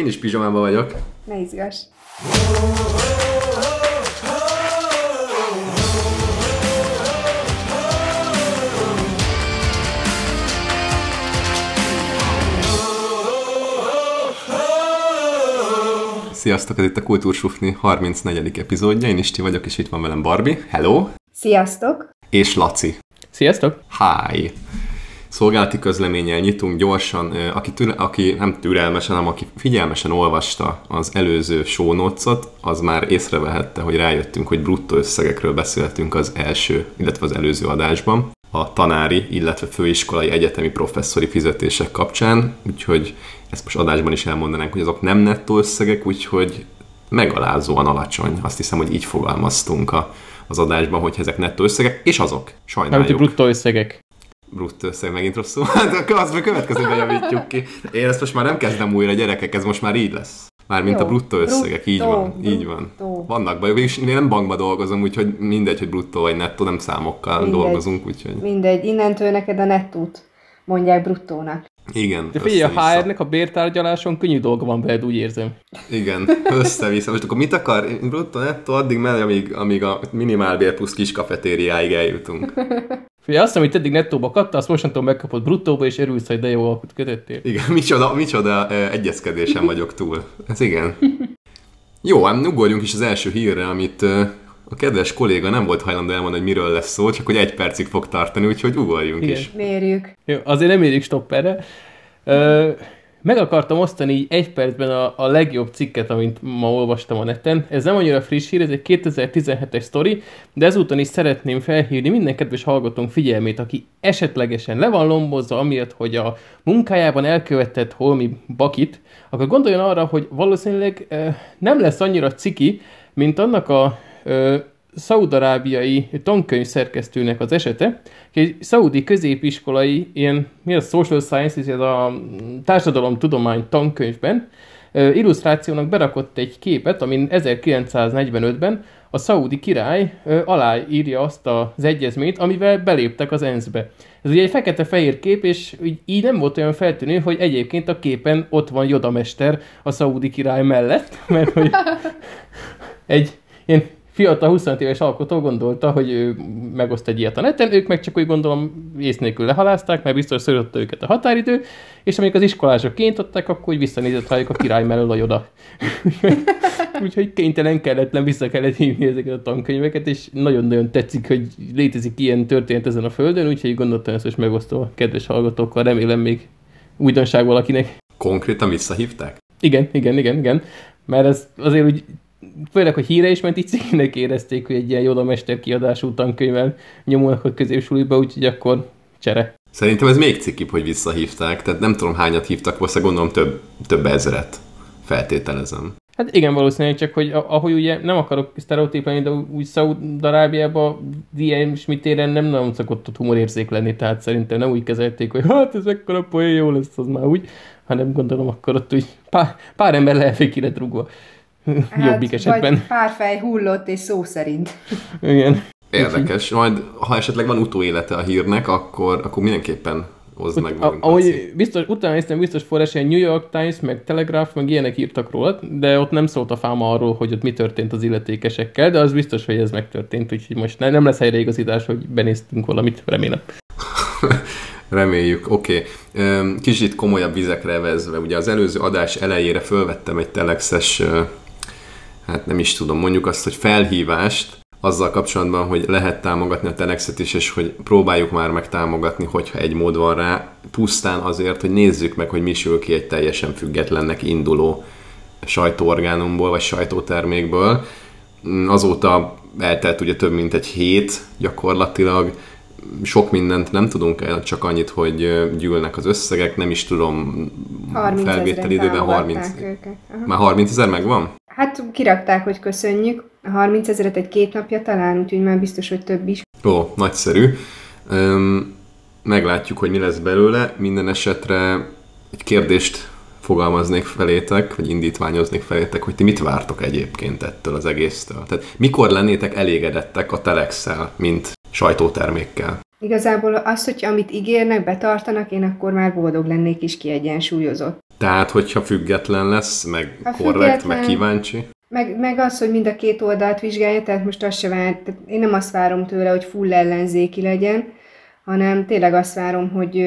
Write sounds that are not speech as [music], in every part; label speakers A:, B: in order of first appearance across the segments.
A: Én is pizsamában vagyok.
B: Ne izgass.
A: Sziasztok, ez itt a Kultúrsufni 34. epizódja, én Isti vagyok, és itt van velem Barbie. Hello!
B: Sziasztok!
A: És Laci.
C: Sziasztok!
A: Hi! Szolgálati közleménnyel nyitunk gyorsan, aki, türe, aki nem türelmesen, hanem aki figyelmesen olvasta az előző notes az már észrevehette, hogy rájöttünk, hogy bruttó összegekről beszéltünk az első, illetve az előző adásban a tanári, illetve főiskolai egyetemi professzori fizetések kapcsán, úgyhogy ezt most adásban is elmondanánk, hogy azok nem nettó összegek, úgyhogy megalázóan alacsony. Azt hiszem, hogy így fogalmaztunk a, az adásban, hogy ezek nettó összegek, és azok, sajnáljuk.
C: Nem, bruttó összegek.
A: Bruttó összeg megint rosszul. [laughs] Hát azt a következőben javítjuk ki. Én ezt most már nem kezdem újra, gyerekek, ez most már így lesz. Mármint Jó, a bruttó összegek, bruttó, így van, bruttó. így van. Vannak bajok, és én nem bankba dolgozom, úgyhogy mindegy, hogy bruttó vagy nettó, nem számokkal mindegy, dolgozunk, úgyhogy...
B: Mindegy, innentől neked a nettót mondják bruttónak.
A: Igen.
C: De figyelj, a HR-nek a bértárgyaláson könnyű dolga van veled, úgy érzem.
A: Igen, össze-vissza. Most akkor mit akar? Bruttó, nettó, addig mellé, amíg, amíg a minimálbér plusz kis kafetériáig eljutunk. [laughs]
C: Figyelj, azt, amit eddig nettóba kapta, azt mostantól megkapod bruttóba, és örülsz, hogy de jó alkut kötöttél.
A: Igen, micsoda, micsoda egyezkedésen vagyok túl. Ez igen. Jó, ám ugorjunk is az első hírre, amit a kedves kolléga nem volt hajlandó elmondani, hogy miről lesz szó, csak hogy egy percig fog tartani, úgyhogy ugorjunk Igen. is.
B: Mérjük.
C: Jó, azért nem érjük stopperre. Ö, meg akartam osztani így egy percben a, a legjobb cikket, amit ma olvastam a neten. Ez nem annyira friss hír, ez egy 2017-es sztori, de ezúton is szeretném felhívni minden kedves hallgatónk figyelmét, aki esetlegesen le van lombozva amiatt, hogy a munkájában elkövetett holmi bakit, akkor gondoljon arra, hogy valószínűleg nem lesz annyira ciki, mint annak a szaudarábiai tankönyv szerkesztőnek az esete, egy szaudi középiskolai ilyen, mi a social science, ez a társadalomtudomány tankönyvben illusztrációnak berakott egy képet, amin 1945-ben a szaudi király aláírja azt az egyezményt, amivel beléptek az ENSZ-be. Ez ugye egy fekete-fehér kép, és így nem volt olyan feltűnő, hogy egyébként a képen ott van Jodamester a szaudi király mellett, [laughs] mert hogy [laughs] egy ilyen fiatal 25 éves alkotó gondolta, hogy ő megoszt egy ilyet a neten, ők meg csak úgy gondolom ész nélkül lehalázták, mert biztos szorította őket a határidő, és amikor az iskolások kéntották, akkor úgy visszanézett rájuk a király mellől a joda. [laughs] Úgyhogy kénytelen, kelletlen vissza kellett hívni ezeket a tankönyveket, és nagyon-nagyon tetszik, hogy létezik ilyen történet ezen a földön, úgyhogy gondoltam ezt most megosztom a kedves hallgatókkal, remélem még újdonság valakinek.
A: Konkrétan visszahívták?
C: Igen, igen, igen, igen. Mert ez azért úgy főleg, hogy híre is ment, így cikinek érezték, hogy egy ilyen Yoda Mester kiadású tankönyvvel nyomulnak a középsuliba, úgyhogy akkor csere.
A: Szerintem ez még cikibb, hogy visszahívták, tehát nem tudom hányat hívtak, valószínűleg gondolom több, több ezeret feltételezem.
C: Hát igen, valószínűleg csak, hogy ahogy ugye nem akarok sztereotípelni, de úgy Szaúd-Arábiában ilyen smitéren nem nagyon szokott ott humorérzék lenni, tehát szerintem nem úgy kezelték, hogy hát ez ekkora poén jó lesz, az már úgy, hanem gondolom akkor ott úgy pár, pár ember lehet, ki lett rúgva. Hát, jobbik esetben.
B: Vagy pár fej hullott, és szó szerint.
C: Igen.
A: Érdekes. Majd, ha esetleg van utóélete a hírnek, akkor, akkor mindenképpen hozd meg
C: magunk. Ahogy biztos, utána néztem, biztos forrás, New York Times, meg Telegraph, meg ilyenek írtak róla, de ott nem szólt a fáma arról, hogy ott mi történt az illetékesekkel, de az biztos, hogy ez megtörtént, úgyhogy most nem lesz helyreigazítás, hogy benéztünk valamit, remélem. [laughs]
A: Reméljük, oké. Okay. Kicsit komolyabb vizekre vezve, ugye az előző adás elejére fölvettem egy telexes hát nem is tudom, mondjuk azt, hogy felhívást azzal kapcsolatban, hogy lehet támogatni a Telexet is, és hogy próbáljuk már meg támogatni, hogyha egy mód van rá, pusztán azért, hogy nézzük meg, hogy mi sül ki egy teljesen függetlennek induló sajtóorgánumból, vagy sajtótermékből. Azóta eltelt ugye több mint egy hét gyakorlatilag, sok mindent nem tudunk el, csak annyit, hogy gyűlnek az összegek, nem is tudom
B: felvétel időben 30.
A: Már 30 ezer megvan?
B: Hát kirakták, hogy köszönjük. A 30 ezeret egy két napja talán, úgyhogy már biztos, hogy több is.
A: Ó, nagyszerű. Üm, meglátjuk, hogy mi lesz belőle. Minden esetre egy kérdést fogalmaznék felétek, vagy indítványoznék felétek, hogy ti mit vártok egyébként ettől az egésztől. Tehát mikor lennétek elégedettek a telex mint sajtótermékkel?
B: Igazából az, hogy amit ígérnek, betartanak, én akkor már boldog lennék is kiegyensúlyozott.
A: Tehát, hogyha független lesz, meg
B: Ha
A: korrekt, meg kíváncsi.
B: Meg, meg az, hogy mind a két oldalt vizsgálja, tehát most azt se vár, tehát én nem azt várom tőle, hogy full ellenzéki legyen, hanem tényleg azt várom, hogy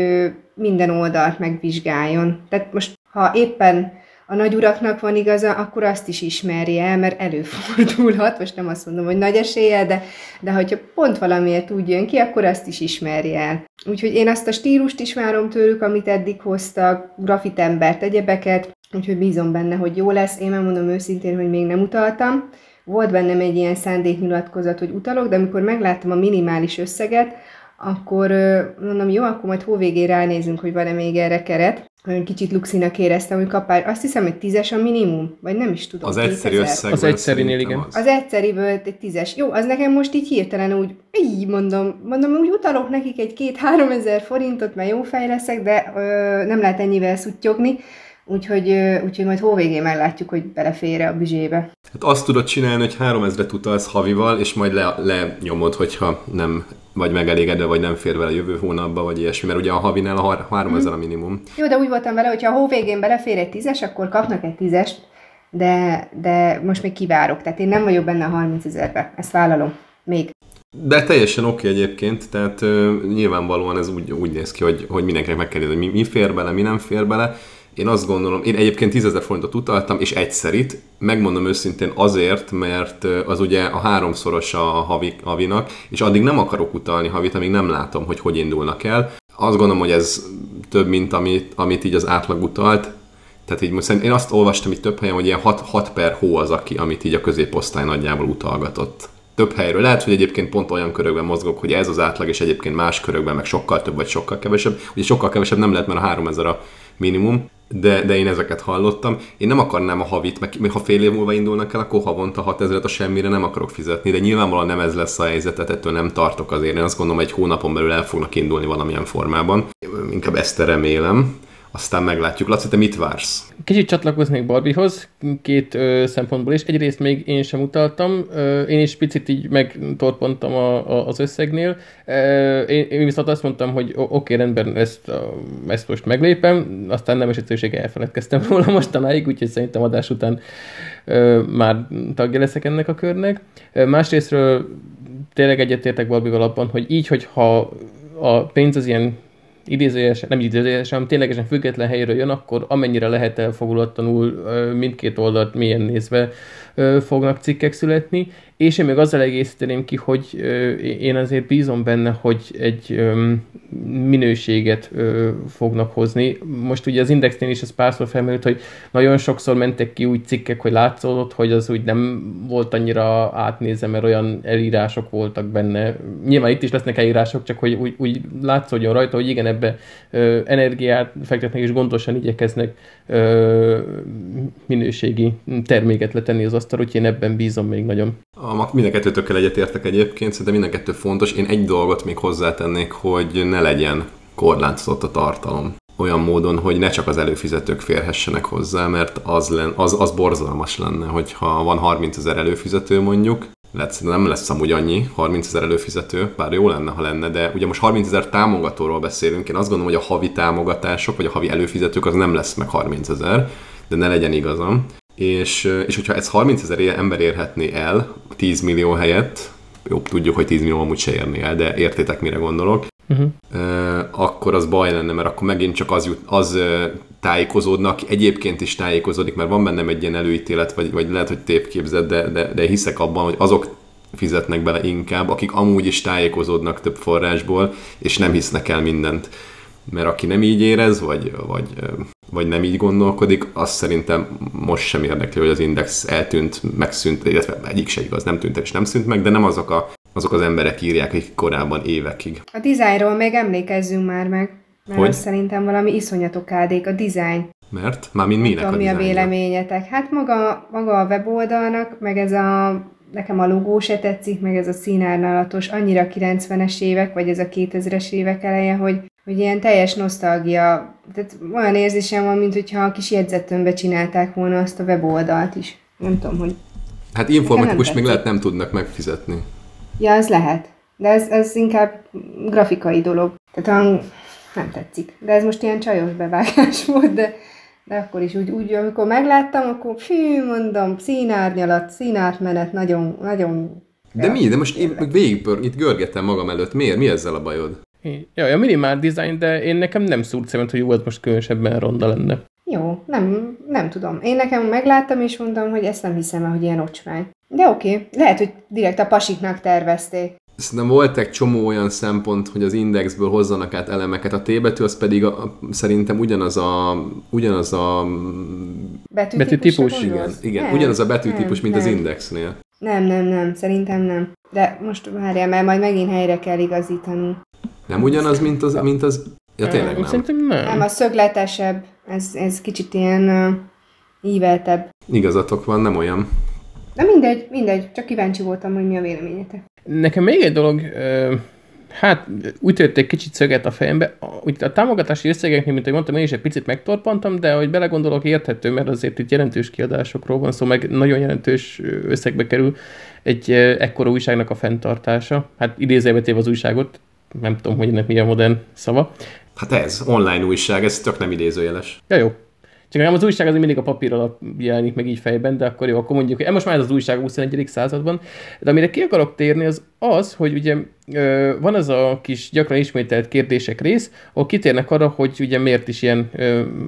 B: minden oldalt megvizsgáljon. Tehát most, ha éppen a nagyuraknak van igaza, akkor azt is ismerje el, mert előfordulhat, most nem azt mondom, hogy nagy esélye, de, de hogyha pont valamiért úgy jön ki, akkor azt is ismerje el. Úgyhogy én azt a stílust is várom tőlük, amit eddig hoztak, grafitembert, egyebeket, úgyhogy bízom benne, hogy jó lesz. Én megmondom őszintén, hogy még nem utaltam. Volt bennem egy ilyen szándéknyilatkozat, hogy utalok, de amikor megláttam a minimális összeget, akkor mondom, jó, akkor majd hóvégén ránézünk, hogy van-e még erre keret. Olyan kicsit luxinak éreztem, hogy kapár, azt hiszem, hogy tízes a minimum, vagy nem is tudom.
A: Az egyszerű
B: 2000.
A: összegben
C: Az egyszerinél igen.
A: Az.
B: Az egyszeriből egy tízes. Jó, az nekem most így hirtelen úgy, így mondom, mondom, úgy utalok nekik egy két-három ezer forintot, mert jó fej leszek, de ö, nem lehet ennyivel szuttyogni, úgyhogy, úgyhogy majd hóvégén meglátjuk, hogy belefér a büzsébe.
A: Hát azt tudod csinálni, hogy 3000-et utalsz havival, és majd le, lenyomod, hogyha nem vagy megelégedve, vagy nem fér vele jövő hónapba, vagy ilyesmi, mert ugye a havinál a har- 3000 a minimum.
B: Jó, de úgy voltam vele, hogyha a hóvégén belefér egy tízes, akkor kapnak egy tízest, de, de most még kivárok, tehát én nem vagyok benne a 30 ezerbe, ezt vállalom. Még.
A: De teljesen oké egyébként, tehát ö, nyilvánvalóan ez úgy, úgy néz ki, hogy, hogy mindenkinek meg kell hogy mi, mi fér bele, mi nem fér bele. Én azt gondolom, én egyébként 10 ezer forintot utaltam, és egyszerit, megmondom őszintén azért, mert az ugye a háromszoros a havi, havinak, és addig nem akarok utalni havit, amíg nem látom, hogy hogy indulnak el. Azt gondolom, hogy ez több, mint amit, amit így az átlag utalt, tehát így most én azt olvastam itt több helyen, hogy ilyen 6, 6 per hó az, aki, amit így a középosztály nagyjából utalgatott. Több helyről. Lehet, hogy egyébként pont olyan körökben mozgok, hogy ez az átlag, és egyébként más körökben meg sokkal több, vagy sokkal kevesebb. Ugye sokkal kevesebb nem lehet, mert a 3000 a minimum, de, de én ezeket hallottam. Én nem akarnám a havit, meg ha fél év múlva indulnak el, akkor havonta 6000 a semmire nem akarok fizetni, de nyilvánvalóan nem ez lesz a helyzet, tehát ettől nem tartok azért. Én azt gondolom, egy hónapon belül el fognak indulni valamilyen formában. Inkább ezt remélem. Aztán meglátjuk. Laci, te mit vársz?
C: Kicsit csatlakoznék Barbiehoz, két ö, szempontból is. Egyrészt még én sem utaltam, ö, én is picit így megtorpontam a, a, az összegnél. Ö, én, én viszont azt mondtam, hogy oké, rendben, ezt, a, ezt most meglépem, aztán nem esetőség elfeledkeztem [laughs] róla mostanáig, úgyhogy szerintem adás után ö, már tagja leszek ennek a körnek. Ö, másrésztről tényleg egyetértek Barbival abban, hogy így, hogyha a pénz az ilyen idézőjelesen, nem idézőjelesen, hanem ténylegesen független helyről jön, akkor amennyire lehet elfogulatlanul mindkét oldalt mélyen nézve fognak cikkek születni, és én még azzal egészíteném ki, hogy én azért bízom benne, hogy egy minőséget ö, fognak hozni. Most ugye az Indexnél is ez párszor felmerült, hogy nagyon sokszor mentek ki úgy cikkek, hogy látszódott, hogy az úgy nem volt annyira átnézve, mert olyan elírások voltak benne. Nyilván itt is lesznek elírások, csak hogy úgy, úgy látszódjon rajta, hogy igen, ebbe ö, energiát fektetnek és gondosan igyekeznek ö, minőségi terméket letenni az asztalra, úgyhogy én ebben bízom még nagyon.
A: A, mind a kettőtökkel egyetértek egyébként, szerintem mind a kettő fontos. Én egy dolgot még hozzátennék, hogy ne legyen korlátozott a tartalom. Olyan módon, hogy ne csak az előfizetők férhessenek hozzá, mert az, len, az, az borzalmas lenne, hogyha van 30 ezer előfizető mondjuk, lehet, nem lesz amúgy annyi, 30 ezer előfizető, bár jó lenne, ha lenne, de ugye most 30 ezer támogatóról beszélünk, én azt gondolom, hogy a havi támogatások, vagy a havi előfizetők az nem lesz meg 30 ezer, de ne legyen igazam. És, és hogyha ez 30 ezer ember érhetné el 10 millió helyett, jobb tudjuk, hogy 10 millió amúgy se érné el, de értétek mire gondolok,
C: Uh-huh.
A: akkor az baj lenne, mert akkor megint csak az, jut, az tájékozódnak, egyébként is tájékozódik, mert van bennem egy ilyen előítélet, vagy, vagy lehet, hogy tévképzet, de, de, de hiszek abban, hogy azok fizetnek bele inkább, akik amúgy is tájékozódnak több forrásból, és nem hisznek el mindent. Mert aki nem így érez, vagy, vagy, vagy nem így gondolkodik, azt szerintem most sem érdekli, hogy az index eltűnt, megszűnt, illetve egyik se igaz, nem tűnt és nem szűnt meg, de nem azok, a, azok az emberek írják, akik korábban évekig.
B: A dizájnról még emlékezzünk már meg, mert
A: Hogy?
B: szerintem valami iszonyatok kádék, a dizájn.
A: Mert? Már mind minek
B: Tudom,
A: a
B: mi a véleményetek? Hát maga, maga a weboldalnak, meg ez a, nekem a logó se tetszik, meg ez a színárnalatos, annyira 90-es évek, vagy ez a 2000-es évek eleje, hogy, hogy ilyen teljes nosztalgia, tehát olyan érzésem van, mint hogyha a kis jegyzetőmbe csinálták volna azt a weboldalt is. Nem tudom, hogy...
A: Hát informatikus még lehet nem tudnak megfizetni.
B: Ja, ez lehet. De ez, ez inkább grafikai dolog. Tehát a, nem tetszik. De ez most ilyen csajos bevágás [laughs] volt, de, de akkor is úgy, úgy amikor megláttam, akkor fű, mondom, színárnyalat, színátmenet, nagyon, nagyon...
A: De mi? De most én végigpör, itt görgetem magam előtt. Miért? Mi ezzel a bajod?
C: Ja, a minimál design, de én nekem nem szúrt szemet, hogy jó, ez most különösebben ronda lenne.
B: Jó, nem, nem tudom. Én nekem megláttam, és mondtam, hogy ezt nem hiszem el, hogy ilyen ocsmány. De oké, okay. lehet, hogy direkt a pasiknak tervezték.
A: Szerintem volt egy csomó olyan szempont, hogy az indexből hozzanak át elemeket. A T betű az pedig a, a, szerintem ugyanaz a, ugyanaz a
C: betűtípus.
A: Igen, igen nem, ugyanaz a betűtípus, nem, mint nem. az indexnél.
B: Nem, nem, nem, szerintem nem. De most várjál, mert majd megint helyre kell igazítani.
A: Nem ugyanaz, mint az, mint az Ja, tényleg nem.
C: Szerintem nem.
B: Nem, a szögletesebb, ez, ez kicsit ilyen uh, íveltebb.
A: Igazatok van, nem olyan.
B: De mindegy, mindegy, csak kíváncsi voltam, hogy mi a véleményetek.
C: Nekem még egy dolog, uh, hát úgy tört egy kicsit szöget a fejembe. Úgy a támogatási összegeknél, mint ahogy mondtam, én is egy picit megtorpantam, de hogy belegondolok, érthető, mert azért itt jelentős kiadásokról van szó, meg nagyon jelentős összegbe kerül egy ekkora újságnak a fenntartása. Hát idézőbe az újságot, nem tudom, hogy ennek mi a modern szava.
A: Hát ez, online újság, ez tök nem idézőjeles.
C: Ja, jó. Csak nem az újság az mindig a papír alap jelenik meg így fejben, de akkor jó, akkor mondjuk, hogy most már ez az újság a 21. században. De amire ki akarok térni, az az, hogy ugye van az a kis gyakran ismételt kérdések rész, ahol kitérnek arra, hogy ugye miért is ilyen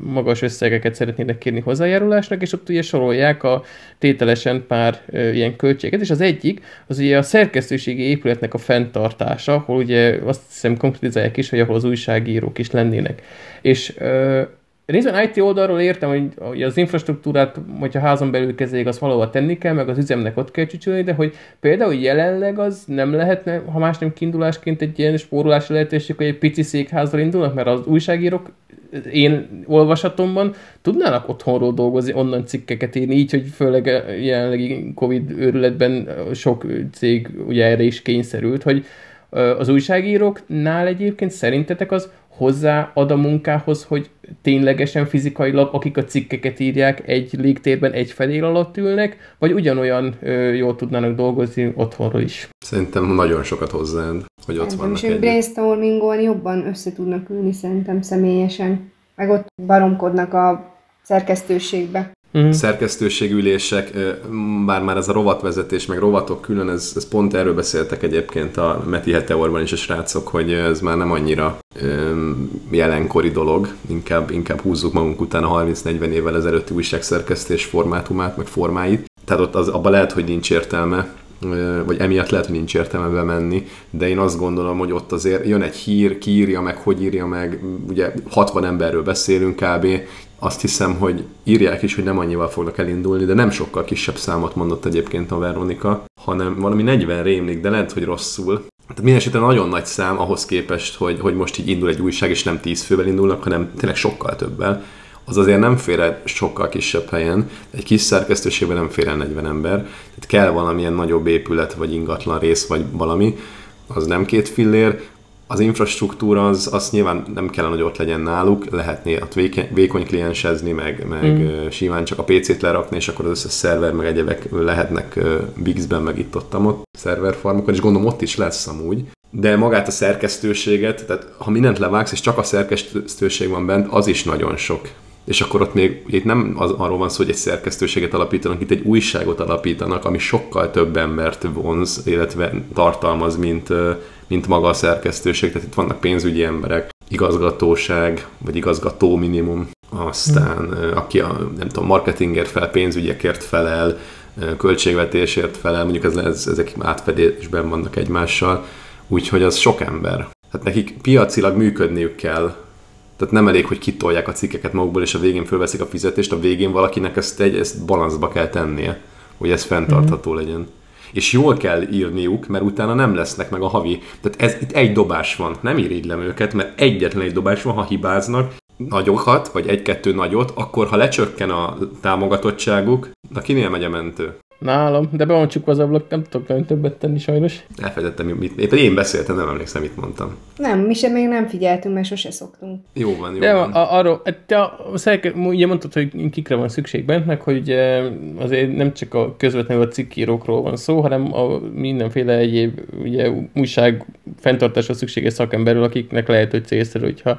C: magas összegeket szeretnének kérni hozzájárulásnak, és ott ugye sorolják a tételesen pár ilyen költséget, és az egyik az ugye a szerkesztőségi épületnek a fenntartása, ahol ugye azt hiszem konkrétizálják is, hogy ahol az újságírók is lennének. És Részben IT oldalról értem, hogy az infrastruktúrát, hogyha házon belül kezeljék, azt valahol tenni kell, meg az üzemnek ott kell csücsülni, de hogy például jelenleg az nem lehetne, ha más nem kiindulásként egy ilyen spórolási lehetőség, hogy egy pici székházal indulnak, mert az újságírók én olvasatomban tudnának otthonról dolgozni, onnan cikkeket írni, így, hogy főleg jelenlegi Covid őrületben sok cég ugye erre is kényszerült, hogy az újságíróknál egyébként szerintetek az hozzáad a munkához, hogy ténylegesen fizikailag, akik a cikkeket írják, egy légtérben egy fedél alatt ülnek, vagy ugyanolyan ö, jól tudnának dolgozni otthonról is?
A: Szerintem nagyon sokat hozzáad, hogy ott vannak
B: És brainstormingon jobban össze tudnak ülni szerintem személyesen. Meg ott baromkodnak a szerkesztőségbe.
A: Uh-huh. Szerkesztőségülések, bár már ez a rovatvezetés, meg rovatok külön, ez, ez pont erről beszéltek egyébként a Meti Heteorban is a srácok, hogy ez már nem annyira jelenkori dolog, inkább, inkább húzzuk magunk után a 30-40 évvel ezelőtti újságszerkesztés formátumát, meg formáit. Tehát ott az, abban lehet, hogy nincs értelme, vagy emiatt lehet, hogy nincs értelme bemenni, de én azt gondolom, hogy ott azért jön egy hír, kiírja meg, hogy írja meg, ugye 60 emberről beszélünk kb., azt hiszem, hogy írják is, hogy nem annyival fognak elindulni, de nem sokkal kisebb számot mondott egyébként a Veronika, hanem valami 40 rémlik, de lehet, hogy rosszul. Tehát minden nagyon nagy szám ahhoz képest, hogy, hogy most így indul egy újság, és nem 10 fővel indulnak, hanem tényleg sokkal többel. Az azért nem fér el sokkal kisebb helyen, egy kis szerkesztőségben nem fér el 40 ember, tehát kell valamilyen nagyobb épület, vagy ingatlan rész, vagy valami, az nem két fillér, az infrastruktúra az, az nyilván nem kellene, hogy ott legyen náluk, lehetné ott vékony, vékony kliensezni, meg, meg mm. simán csak a PC-t lerakni, és akkor az összes szerver, meg egyebek lehetnek Bixben, meg itt ott, ott szerverfarmokon, és gondolom ott is lesz amúgy. De magát a szerkesztőséget, tehát ha mindent levágsz, és csak a szerkesztőség van bent, az is nagyon sok. És akkor ott még itt nem az, arról van szó, hogy egy szerkesztőséget alapítanak, itt egy újságot alapítanak, ami sokkal több embert vonz, illetve tartalmaz, mint, mint maga a szerkesztőség, tehát itt vannak pénzügyi emberek, igazgatóság, vagy igazgató minimum, aztán hmm. aki a, nem tudom, marketingért fel, pénzügyekért felel, költségvetésért felel, mondjuk ez, ez, ezek átfedésben vannak egymással, úgyhogy az sok ember. Hát nekik piacilag működniük kell, tehát nem elég, hogy kitolják a cikkeket magukból, és a végén fölveszik a fizetést, a végén valakinek ezt, egy, ezt balanszba kell tennie, hogy ez fenntartható mm. legyen és jól kell írniuk, mert utána nem lesznek meg a havi. Tehát ez itt egy dobás van, nem irigylem őket, mert egyetlen egy dobás van, ha hibáznak, nagyokat, vagy egy-kettő nagyot, akkor ha lecsökken a támogatottságuk, na kinél megy a mentő?
C: Nálam, de be van csukva az ablak, nem tudok nagyon többet tenni sajnos.
A: Elfelejtettem, mit, éppen én beszéltem, nem emlékszem, mit mondtam.
B: Nem, mi sem még nem figyeltünk, mert sose szoktunk.
A: Jó van, jó
C: de
A: van.
C: A, arról, te a, ugye mondtad, hogy kikre van szükség bent, meg hogy azért nem csak a közvetlenül a cikkírókról van szó, hanem a mindenféle egyéb ugye, újság fenntartásra szükséges szakemberről, akiknek lehet, hogy célszerű, hogyha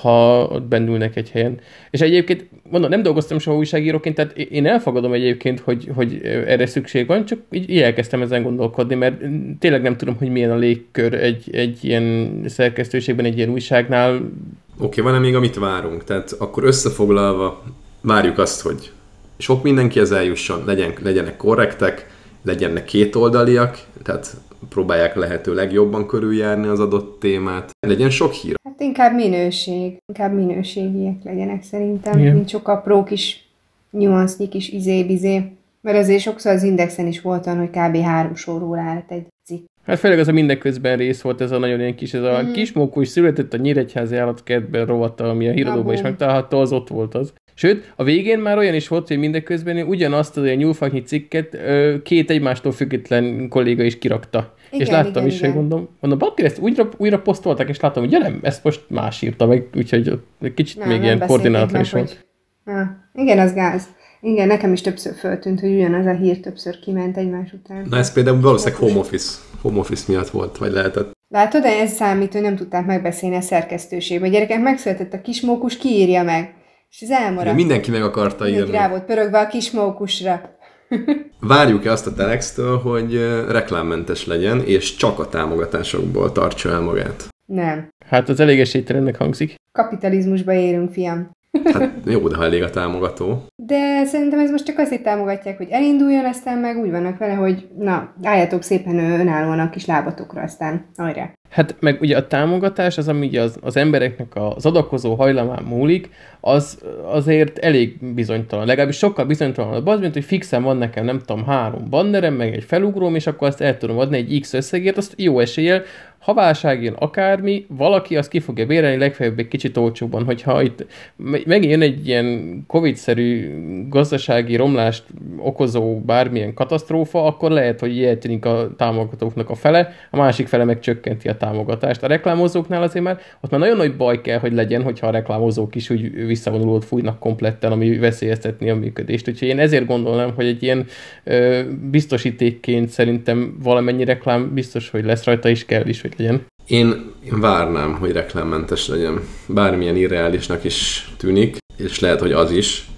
C: ha ott bennülnek egy helyen. És egyébként, mondom, nem dolgoztam soha újságíróként, tehát én elfogadom egyébként, hogy, hogy erre szükség van, csak így, így elkezdtem ezen gondolkodni, mert tényleg nem tudom, hogy milyen a légkör egy, egy ilyen szerkesztőségben, egy ilyen újságnál. Oké,
A: okay, van-e még, amit várunk? Tehát akkor összefoglalva várjuk azt, hogy sok mindenki ez eljusson, legyen, legyenek korrektek, legyenek kétoldaliak, tehát próbálják lehető legjobban körüljárni az adott témát. Legyen sok hír.
B: Hát inkább minőség, inkább minőségiek legyenek szerintem, Igen. mint sok apró kis nyuansznyi kis izé-bizé. Mert azért sokszor az Indexen is volt olyan, hogy kb. három sorról állt egy cikk.
C: Hát főleg az a mindeközben rész volt, ez a nagyon ilyen kis, ez a mm. kismókus született a Nyíregyházi állatkertben rovatta, ami a híradóban is megtalálható, az ott volt az. Sőt, a végén már olyan is volt, hogy mindeközben ugyanazt az olyan nyúlfaknyi cikket két egymástól független kolléga is kirakta. Igen, és láttam igen, is, igen. hogy mondom, mondom, Bakker, ezt újra, újra posztolták, és láttam, hogy ja nem, ezt most más írta meg, úgyhogy egy kicsit nem, még ilyen koordinátlan is volt.
B: Ja, igen, az gáz. Igen, nekem is többször föltűnt, hogy ugyanaz a hír többször kiment egymás után.
A: Na ez például valószínűleg home office, home office miatt volt, vagy lehetett.
B: Látod, de ez számít, hogy nem tudták megbeszélni a szerkesztőségbe. A gyerekek megszületett a kismókus, kiírja meg. És ez elmaradt. Ja,
A: mindenki meg akarta
B: mindenki írni. rá volt pörögve a kismókusra. [laughs]
A: Várjuk-e azt a Telextől, hogy reklámmentes legyen, és csak a támogatásokból tartsa el magát?
B: Nem.
C: Hát az elég esélytelennek hangzik.
B: Kapitalizmusba érünk, fiam. [laughs]
A: Hát jó, de ha elég a támogató.
B: De szerintem ez most csak azért támogatják, hogy elinduljon, aztán meg úgy vannak vele, hogy na, álljatok szépen önállóan a kis lábatokra, aztán hajrá.
C: Hát meg ugye a támogatás, az, ami az, az embereknek az adakozó hajlamán múlik, az azért elég bizonytalan. Legalábbis sokkal bizonytalanabb az, mint hogy fixen van nekem, nem tudom, három bannerem, meg egy felugróm, és akkor azt el tudom adni egy X összegért, azt jó eséllyel, ha válság jön akármi, valaki azt ki fogja bérelni legfeljebb egy kicsit olcsóban, hogyha itt megint jön egy ilyen Covid-szerű gazdasági romlást okozó bármilyen katasztrófa, akkor lehet, hogy eltűnik a támogatóknak a fele, a másik fele meg csökkenti a támogatást. A reklámozóknál azért már ott már nagyon nagy baj kell, hogy legyen, hogyha a reklámozók is úgy visszavonulót fújnak kompletten, ami veszélyeztetni a működést. Úgyhogy én ezért gondolom, hogy egy ilyen ö, biztosítékként szerintem valamennyi reklám biztos, hogy lesz rajta is kell is, hogy legyen.
A: Én, én várnám, hogy reklámmentes legyen. Bármilyen irreálisnak is tűnik, és lehet, hogy az is.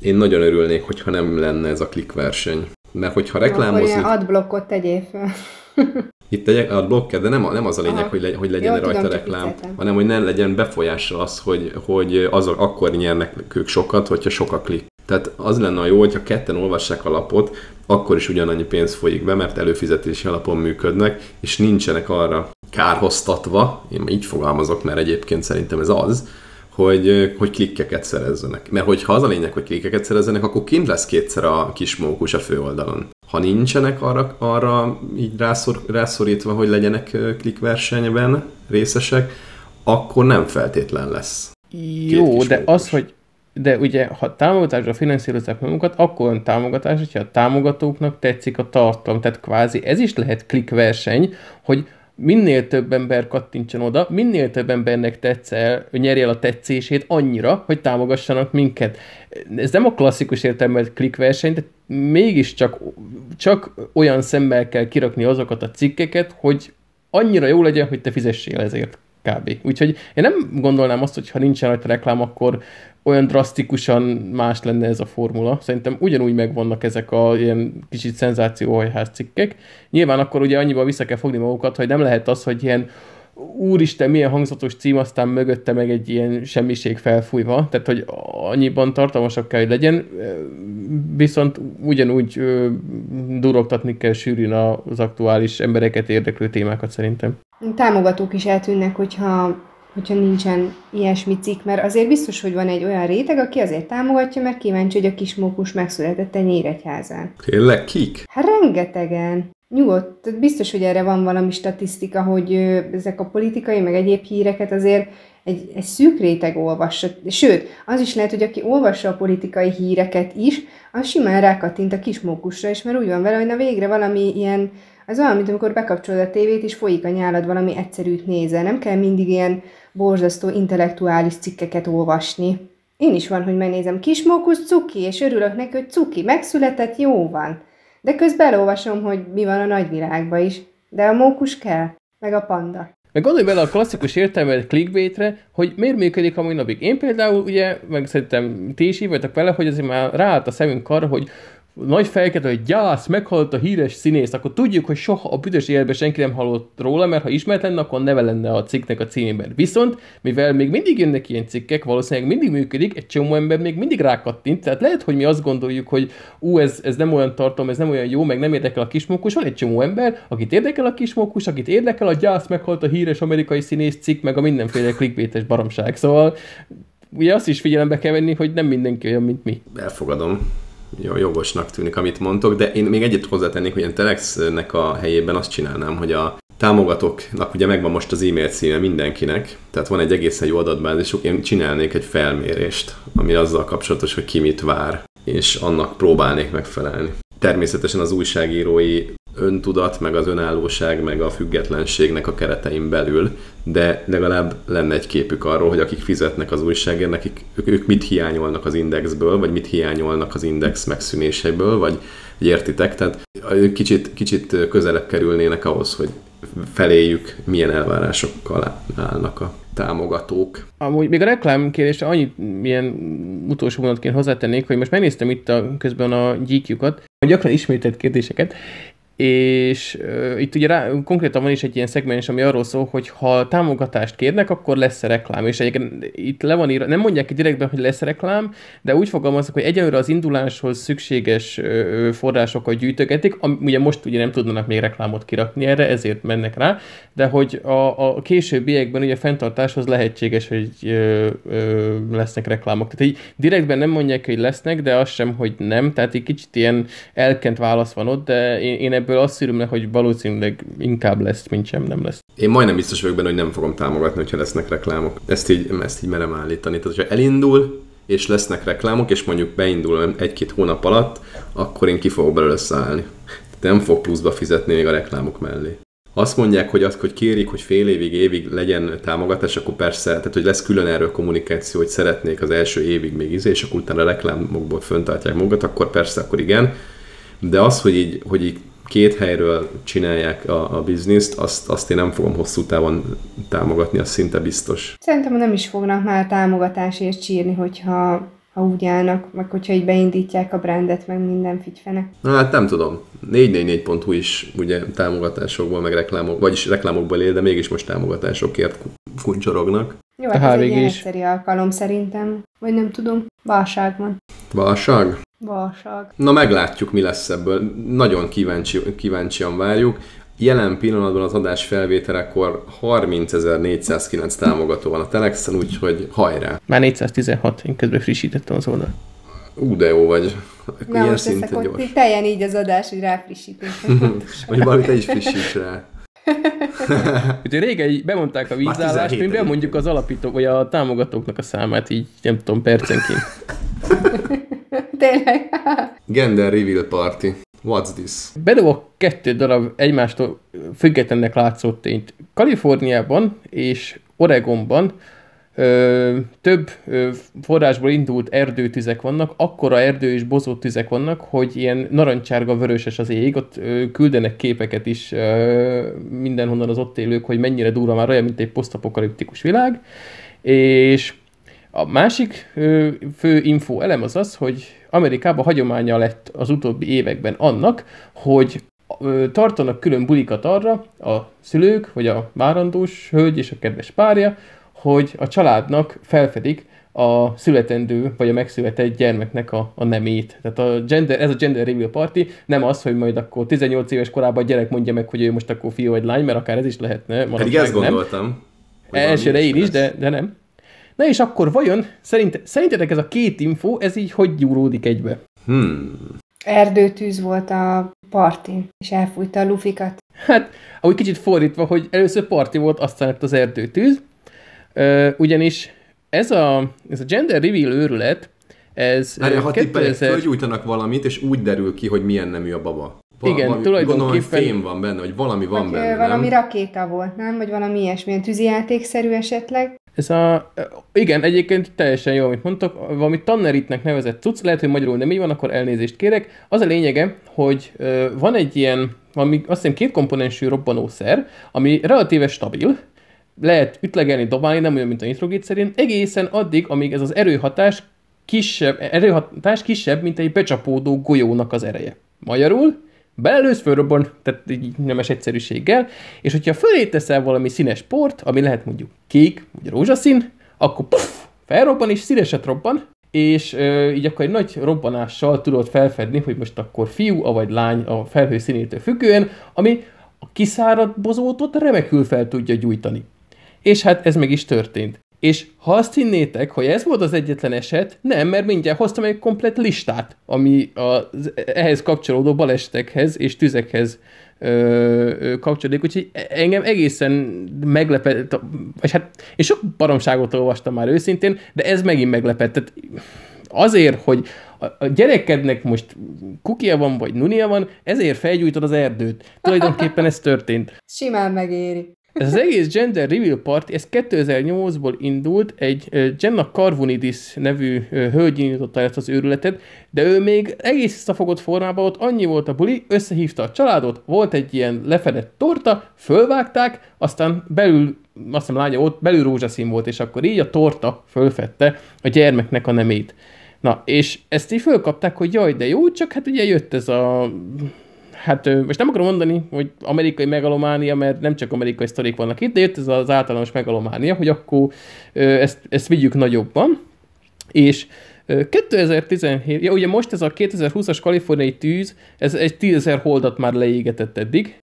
A: Én nagyon örülnék, hogyha nem lenne ez a klikverseny. Mert hogyha reklámozni... Akkor
B: ilyen adblockot tegyél fel. [laughs]
A: Itt egy adblocker, de nem, nem az a lényeg, hogy, le, hogy legyen Jó, rajta tudom, reklám, hanem hogy ne legyen befolyással az, hogy, hogy azok akkor nyernek ők sokat, hogyha sok a klik. Tehát az lenne a jó, hogyha ketten olvassák a lapot, akkor is ugyanannyi pénz folyik be, mert előfizetési alapon működnek, és nincsenek arra kárhoztatva, én így fogalmazok, mert egyébként szerintem ez az, hogy, hogy klikkeket szerezzenek. Mert hogyha az a lényeg, hogy klikkeket szerezzenek, akkor kint lesz kétszer a kis mókus a főoldalon. Ha nincsenek arra, arra így rászor, rászorítva, hogy legyenek klikkversenyben részesek, akkor nem feltétlen lesz.
C: Jó, de az, hogy de ugye, ha támogatásra finanszírozzák magukat, akkor olyan támogatás, hogyha a támogatóknak tetszik a tartalom. Tehát kvázi ez is lehet klikverseny, hogy minél több ember kattintson oda, minél több embernek tetszel, nyerje el a tetszését annyira, hogy támogassanak minket. Ez nem a klasszikus értelmet klikverseny, de mégiscsak csak olyan szemmel kell kirakni azokat a cikkeket, hogy annyira jó legyen, hogy te fizessél ezért kb. Úgyhogy én nem gondolnám azt, hogy ha nincsen rajta reklám, akkor olyan drasztikusan más lenne ez a formula. Szerintem ugyanúgy megvannak ezek a ilyen kicsit szenzációhajház cikkek. Nyilván akkor ugye annyiban vissza kell fogni magukat, hogy nem lehet az, hogy ilyen úristen, milyen hangzatos cím, aztán mögötte meg egy ilyen semmiség felfújva, tehát hogy annyiban tartalmasak kell, hogy legyen, viszont ugyanúgy durogtatni kell sűrűn az aktuális embereket érdeklő témákat szerintem.
B: Támogatók is eltűnnek, hogyha hogyha nincsen ilyesmi cikk, mert azért biztos, hogy van egy olyan réteg, aki azért támogatja, mert kíváncsi, hogy a kis mókus megszületett egy Nyíregyházán.
A: Tényleg kik?
B: Hát rengetegen. Nyugodt, biztos, hogy erre van valami statisztika, hogy ezek a politikai, meg egyéb híreket azért egy, egy szűk réteg olvassa. Sőt, az is lehet, hogy aki olvassa a politikai híreket is, az simán rákattint a kismókusra, és mert úgy van vele, hogy na végre valami ilyen, az olyan, mint amikor bekapcsolod a tévét, és folyik a nyálad valami egyszerűt nézel. Nem kell mindig ilyen borzasztó intellektuális cikkeket olvasni. Én is van, hogy megnézem kismókus cuki, és örülök neki, hogy cuki megszületett, jó van. De közben elolvasom, hogy mi van a nagyvilágban is. De a mókus kell, meg a panda.
C: Meg gondolj bele a klasszikus értelmet clickbaitre, hogy miért működik a mai napig. Én például ugye, meg szerintem ti is így vagytok vele, hogy azért már ráállt a szemünk arra, hogy nagy fejket, hogy gyász, meghalt a híres színész, akkor tudjuk, hogy soha a büdös életben senki nem hallott róla, mert ha ismert lenne, akkor neve lenne a cikknek a címében. Viszont, mivel még mindig jönnek ilyen cikkek, valószínűleg mindig működik, egy csomó ember még mindig rákattint, tehát lehet, hogy mi azt gondoljuk, hogy ú, ez, ez nem olyan tartom, ez nem olyan jó, meg nem érdekel a kismókus, van egy csomó ember, akit érdekel a kismókus, akit érdekel a gyász, meghalt a híres amerikai színész cikk, meg a mindenféle clickbaites baromság. Szóval ugye azt is figyelembe kell venni, hogy nem mindenki olyan, mint mi.
A: Elfogadom jogosnak tűnik, amit mondtok, de én még egyet hozzátennék, hogy a Telexnek a helyében azt csinálnám, hogy a támogatóknak ugye megvan most az e-mail címe mindenkinek, tehát van egy egészen jó adatbázisuk, én csinálnék egy felmérést, ami azzal kapcsolatos, hogy ki mit vár, és annak próbálnék megfelelni. Természetesen az újságírói öntudat, meg az önállóság, meg a függetlenségnek a keretein belül, de legalább lenne egy képük arról, hogy akik fizetnek az újságért, nekik, ők, ők mit hiányolnak az indexből, vagy mit hiányolnak az index megszűnéséből, vagy értitek, tehát kicsit, kicsit közelebb kerülnének ahhoz, hogy feléjük milyen elvárásokkal állnak a támogatók.
C: Amúgy még a reklám kérdésre annyit milyen utolsó mondatként hozzátennék, hogy most megnéztem itt a, közben a gyíkjukat, gyakran ismételt kérdéseket, és uh, itt ugye rá, konkrétan van is egy ilyen szegmens, ami arról szól, hogy ha támogatást kérnek, akkor lesz reklám, és egyébként itt le van írva, nem mondják ki direktben, hogy lesz reklám, de úgy fogalmaznak, hogy egyelőre az induláshoz szükséges uh, forrásokat gyűjtögetik, am, ugye most ugye nem tudnának még reklámot kirakni erre, ezért mennek rá, de hogy a, a későbbiekben ugye fenntartáshoz lehetséges, hogy uh, uh, lesznek reklámok. Tehát így direktben nem mondják, hogy lesznek, de az sem, hogy nem, tehát egy kicsit ilyen elkent válasz van ott, de én, én ebből azt szűröm le, hogy valószínűleg inkább lesz, mint sem nem lesz.
A: Én majdnem biztos vagyok benne, hogy nem fogom támogatni, hogyha lesznek reklámok. Ezt így, ezt így merem állítani. Tehát, hogyha elindul, és lesznek reklámok, és mondjuk beindul egy-két hónap alatt, akkor én ki fogok belőle szállni. Tehát nem fog pluszba fizetni még a reklámok mellé. Azt mondják, hogy azt, hogy kérik, hogy fél évig, évig legyen támogatás, akkor persze, tehát hogy lesz külön erről kommunikáció, hogy szeretnék az első évig még izé, és akkor utána a reklámokból föntartják magukat, akkor persze, akkor igen. De az, hogy így, hogy így két helyről csinálják a, a bizniszt, azt, azt én nem fogom hosszú távon támogatni, az szinte biztos.
B: Szerintem nem is fognak már támogatásért csírni, hogyha ha úgy állnak, meg hogyha így beindítják a brandet, meg minden figyfene.
A: Na hát nem tudom. 444.hu is ugye támogatásokból, meg reklámok, vagyis reklámokból él, de mégis most támogatásokért kuncsorognak.
B: Jó, hát ez egy egyszerű alkalom szerintem. Vagy nem tudom, válság van.
A: Válság?
B: Válság.
A: Na meglátjuk, mi lesz ebből. Nagyon kíváncsi, kíváncsian várjuk. Jelen pillanatban az adás felvételekor 30.409 támogató van a Telexen, úgyhogy hajrá!
C: Már 416, én közben frissítettem az oldalt.
A: Ú, de jó vagy.
B: Na, Ilyen szinten gyors. Teljen így az adás, hogy ráfrissítünk. [laughs]
A: Vagy valamit te is frissíts rá. [laughs]
C: Ugye régen bemondták a vízállást, mi bemondjuk az alapítók, vagy a támogatóknak a számát, így nem tudom, percenként. [laughs]
B: Tényleg. [laughs]
A: Gender Reveal Party. What's this?
C: Bedobok kettő darab egymástól függetlennek látszó tényt. Kaliforniában és Oregonban több forrásból indult erdőtüzek vannak, akkora erdő és bozó tüzek vannak, hogy ilyen narancsárga vöröses az ég, ott küldenek képeket is ö, mindenhonnan az ott élők, hogy mennyire durva már olyan, mint egy posztapokaliptikus világ, és a másik fő info elem az az, hogy Amerikában hagyománya lett az utóbbi években annak, hogy tartanak külön bulikat arra a szülők, vagy a várandós hölgy és a kedves párja, hogy a családnak felfedik a születendő, vagy a megszületett gyermeknek a, a nemét. Tehát a gender, ez a gender reveal party nem az, hogy majd akkor 18 éves korában a gyerek mondja meg, hogy ő most akkor fiú vagy lány, mert akár ez is lehetne.
A: Pedig ezt gondoltam.
C: Elsőre én is, de, de nem. Na és akkor vajon, szerint, szerintetek ez a két info, ez így hogy gyúródik egybe?
A: Hmm.
B: Erdőtűz volt a parti, és elfújta a lufikat.
C: Hát, ahogy kicsit fordítva, hogy először parti volt, aztán lett az erdőtűz. Ugyanis ez a, ez a gender reveal őrület, ez...
A: Erre, ha 2000... fölgyújtanak valamit, és úgy derül ki, hogy milyen nemű a baba.
C: Va- Igen,
A: valami,
C: tulajdonképpen...
A: Gondolom, hogy fém van benne, vagy valami van
B: vagy
A: benne,
B: valami
A: nem?
B: rakéta volt, nem? Vagy valami ilyesmilyen tűzijátékszerű esetleg.
C: Ez a, igen, egyébként teljesen jó, amit mondtok, valami tanneritnek nevezett cucc, lehet, hogy magyarul nem így van, akkor elnézést kérek. Az a lényege, hogy van egy ilyen, valami, azt hiszem két komponensű robbanószer, ami relatíve stabil, lehet ütlegelni, dobálni, nem olyan, mint a nitrogétszerén, egészen addig, amíg ez az erőhatás kisebb, erőhatás kisebb, mint egy becsapódó golyónak az ereje. Magyarul, belelősz, fölrobban, tehát így nemes egyszerűséggel, és hogyha fölé teszel valami színes port, ami lehet mondjuk kék, vagy rózsaszín, akkor puff, felrobban és színeset robban, és ö, így akkor egy nagy robbanással tudod felfedni, hogy most akkor fiú, vagy lány a felhő színétől függően, ami a kiszáradt bozótot remekül fel tudja gyújtani. És hát ez meg is történt. És ha azt hinnétek, hogy ez volt az egyetlen eset, nem, mert mindjárt hoztam egy komplet listát, ami az ehhez kapcsolódó balesetekhez és tüzekhez ö, ö, kapcsolódik, úgyhogy engem egészen meglepett, vagy hát én sok baromságot olvastam már őszintén, de ez megint meglepett. Tehát azért, hogy a gyerekednek most kukia van, vagy nunia van, ezért felgyújtod az erdőt. Tulajdonképpen ez történt.
B: Simán megéri.
C: Ez az egész Gender Reveal Party, ez 2008-ból indult, egy Jenna Carvunidis nevű hölgy indította ezt az őrületet, de ő még egész visszafogott formában ott annyi volt a buli, összehívta a családot, volt egy ilyen lefedett torta, fölvágták, aztán belül, azt hiszem lánya ott, belül rózsaszín volt, és akkor így a torta fölfette a gyermeknek a nemét. Na, és ezt így fölkapták, hogy jaj, de jó, csak hát ugye jött ez a hát most nem akarom mondani, hogy amerikai megalománia, mert nem csak amerikai sztorik vannak itt, de jött ez az általános megalománia, hogy akkor ezt, ezt vigyük nagyobban, és 2017, ja ugye most ez a 2020-as kaliforniai tűz, ez egy 10 holdat már leégetett eddig,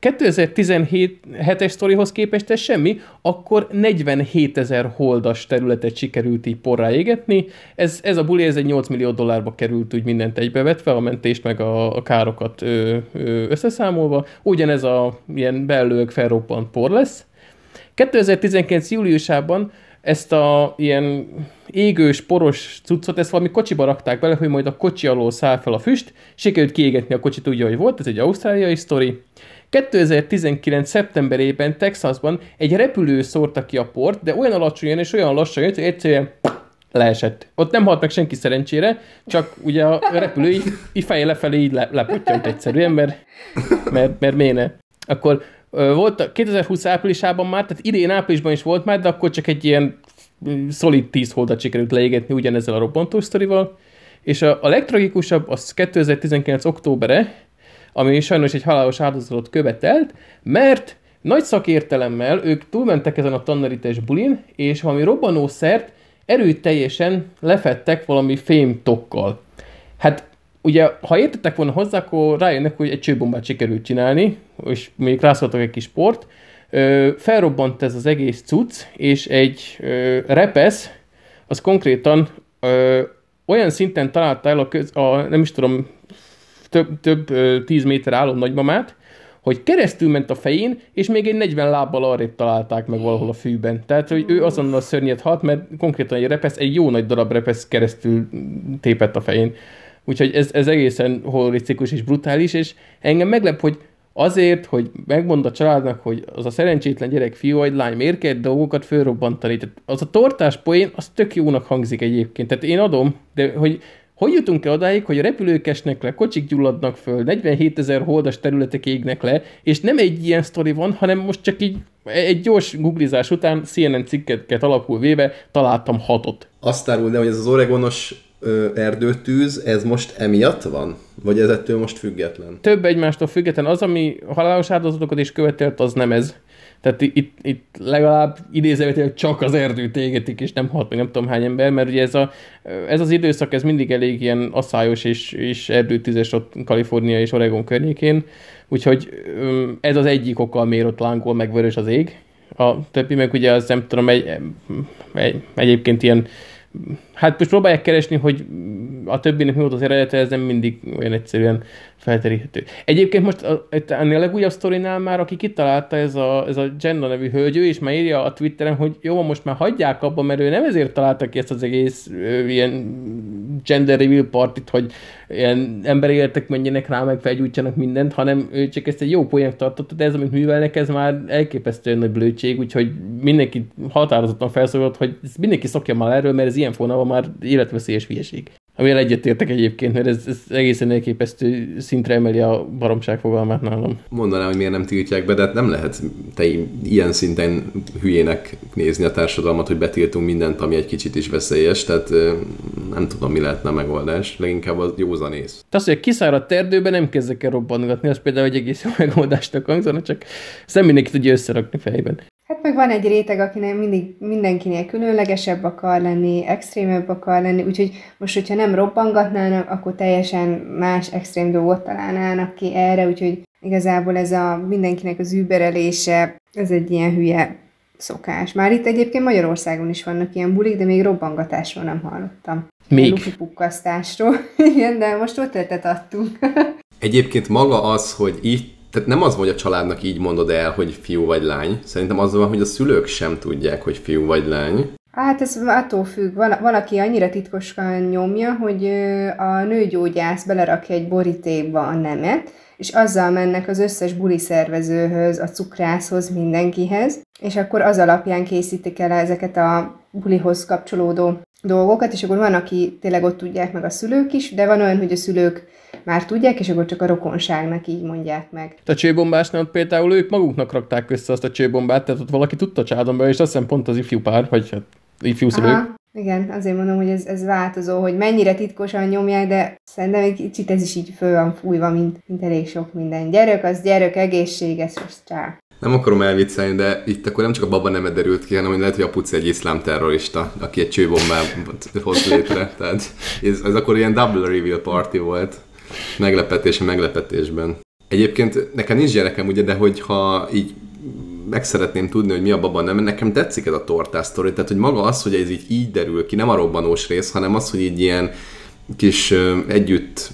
C: 2017-es sztorihoz képest ez semmi, akkor 47 ezer holdas területet sikerült így porrá égetni. Ez, ez a buli, ez egy 8 millió dollárba került úgy mindent egybevetve, a mentést meg a, a károkat ö, ö, összeszámolva. Ugyanez a ilyen belőleg felroppant por lesz. 2019. júliusában ezt a ilyen égős, poros cuccot, ezt valami kocsiba rakták bele, hogy majd a kocsi alól száll fel a füst, sikerült kiégetni a kocsit úgy, ahogy volt, ez egy ausztráliai sztori. 2019. szeptemberében Texasban egy repülő szórta ki a port, de olyan alacsonyan és olyan lassan jött, hogy egyszerűen leesett. Ott nem halt meg senki szerencsére, csak ugye a repülő így, lefelé így le, lepottyant egyszerűen, mert, mert, mert méne. Akkor volt a 2020 áprilisában már, tehát idén áprilisban is volt már, de akkor csak egy ilyen szolid 10 holdat sikerült leégetni ugyanezzel a robbantó sztorival. És a, a legtragikusabb az 2019. októbere, ami sajnos egy halálos áldozatot követelt, mert nagy szakértelemmel ők túlmentek ezen a tannerites bulin, és valami robbanószert erőteljesen lefettek valami fémtokkal. Hát ugye, ha értettek volna hozzá, akkor rájönnek, hogy egy csőbombát sikerült csinálni, és még rászoltak egy kis sport. Ö, felrobbant ez az egész cucc, és egy ö, repesz, az konkrétan ö, olyan szinten találta el a, köz, a nem is tudom, több, több tíz méter álló nagymamát, hogy keresztül ment a fején, és még egy 40 lábbal arrébb találták meg valahol a fűben. Tehát, hogy ő azonnal szörnyet halt, mert konkrétan egy repesz, egy jó nagy darab repesz keresztül tépett a fején. Úgyhogy ez, ez egészen horrorisztikus és brutális, és engem meglep, hogy azért, hogy megmond a családnak, hogy az a szerencsétlen gyerek fiú vagy lány miért kell dolgokat fölrobbantani. Tehát az a tortás poén, az tök jónak hangzik egyébként. Tehát én adom, de hogy hogy jutunk el odáig, hogy a repülők esnek le, kocsik gyulladnak föl, 47 ezer holdas területek égnek le, és nem egy ilyen sztori van, hanem most csak így egy gyors googlizás után CNN cikkeket alapul véve találtam hatot.
A: Azt árul, de hogy ez az oregonos erdőtűz, ez most emiatt van? Vagy ez ettől most független?
C: Több egymástól független. Az, ami halálos áldozatokat is követelt, az nem ez. Tehát itt, itt legalább idézővetően csak az erdőt égetik, és nem halt meg nem tudom hány ember, mert ugye ez, a, ez az időszak, ez mindig elég ilyen asszályos és, és erdőtüzes ott Kalifornia és Oregon környékén, úgyhogy ez az egyik oka, miért ott lángol meg vörös az ég. A többi meg ugye az nem tudom, egy, egy, egyébként ilyen Hát most próbálják keresni, hogy a többinek mi volt az eredete, ez nem mindig olyan egyszerűen felteríthető. Egyébként most a, ennél a legújabb sztorinál már, aki kitalálta ez a, ez a Jenna nevű hölgy, ő is már írja a Twitteren, hogy jó, most már hagyják abba, mert ő nem ezért találta ki ezt az egész ö, ilyen gender reveal partit, hogy ilyen emberi életek menjenek rá, meg felgyújtsanak mindent, hanem ő csak ezt egy jó poént tartotta, de ez, amit művelnek, ez már elképesztően nagy blödség, úgyhogy mindenki határozottan felszólalt, hogy mindenki szokja már erről, mert ez ilyen fónában már életveszélyes hülyeség. Amivel egyetértek egyébként, mert ez, ez egészen elképesztő szintre emeli a baromság fogalmát nálam.
A: Mondanám, hogy miért nem tiltják be, de hát nem lehet te ilyen szinten hülyének nézni a társadalmat, hogy betiltunk mindent, ami egy kicsit is veszélyes, tehát nem tudom, mi lehetne a megoldás, leginkább az józanész.
C: Az, hogy a kiszáradt erdőben nem kezdek el robbangatni, az például egy egész jó megoldásnak hangzana, csak szem mindenki tudja összerakni fejben.
B: Hát meg van egy réteg, akinek mindig mindenkinél különlegesebb akar lenni, extrémebb akar lenni, úgyhogy most, hogyha nem robbangatnának, akkor teljesen más extrém dolgot találnának ki erre, úgyhogy igazából ez a mindenkinek az überelése, ez egy ilyen hülye szokás. Már itt egyébként Magyarországon is vannak ilyen bulik, de még robbangatásról nem hallottam.
C: Még?
B: Lufi pukkasztásról. [laughs] Igen, de most ott adtunk. [laughs]
A: Egyébként maga az, hogy itt tehát nem az, hogy a családnak így mondod el, hogy fiú vagy lány. Szerintem az van, hogy a szülők sem tudják, hogy fiú vagy lány.
B: Hát ez attól függ. Valaki annyira titkosan nyomja, hogy a nőgyógyász belerakja egy borítékba a nemet, és azzal mennek az összes buli szervezőhöz, a cukrászhoz, mindenkihez, és akkor az alapján készítik el ezeket a bulihoz kapcsolódó dolgokat, és akkor van, aki tényleg ott tudják meg a szülők is, de van olyan, hogy a szülők már tudják, és akkor csak a rokonságnak így mondják meg.
C: A csőbombásnál például ők maguknak rakták össze azt a csőbombát, tehát ott valaki tudta csádomba, és azt hiszem pont az ifjú pár, vagy hát ifjú szülők. Aha,
B: igen, azért mondom, hogy ez, ez változó, hogy mennyire titkosan nyomják, de szerintem egy kicsit ez is így föl van fújva, mint, mint elég sok minden. Gyerek, az gyerek, egészséges, és csá.
A: Nem akarom elviccelni, de itt akkor nem csak a baba nem derült ki, hanem hogy lehet, hogy a puci egy iszlám terrorista, aki egy csőbombát hoz létre. Tehát ez, ez akkor ilyen double reveal party volt. Meglepetés a meglepetésben. Egyébként nekem nincs gyerekem, ugye, de hogyha így meg szeretném tudni, hogy mi a baba nem, nekem tetszik ez a tortás sztori, tehát hogy maga az, hogy ez így, így derül ki, nem a robbanós rész, hanem az, hogy így ilyen kis együtt,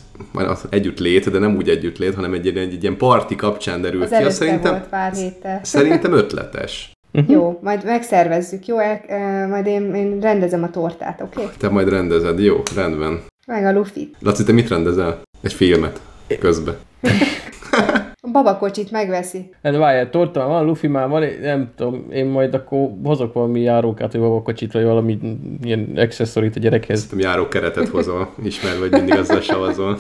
A: együtt lét, de nem úgy együtt lét, hanem egy, egy, egy ilyen parti kapcsán derül
B: az
A: ki. Az szerintem,
B: volt pár héttel.
A: Szerintem ötletes.
B: Jó, majd megszervezzük, jó? El, e, majd én, én rendezem a tortát, oké? Okay?
A: Te majd rendezed, jó, rendben.
B: Meg a lufit.
A: Laci, te mit rendezel? Egy filmet közben.
B: A babakocsit megveszi.
C: Hát várjál, torta van, lufi már van, nem tudom, én majd akkor hozok valami járókát, vagy babakocsit, vagy valami ilyen accessorit a gyerekhez.
A: Szerintem járókeretet hozol, ismerve, hogy mindig azzal savazol.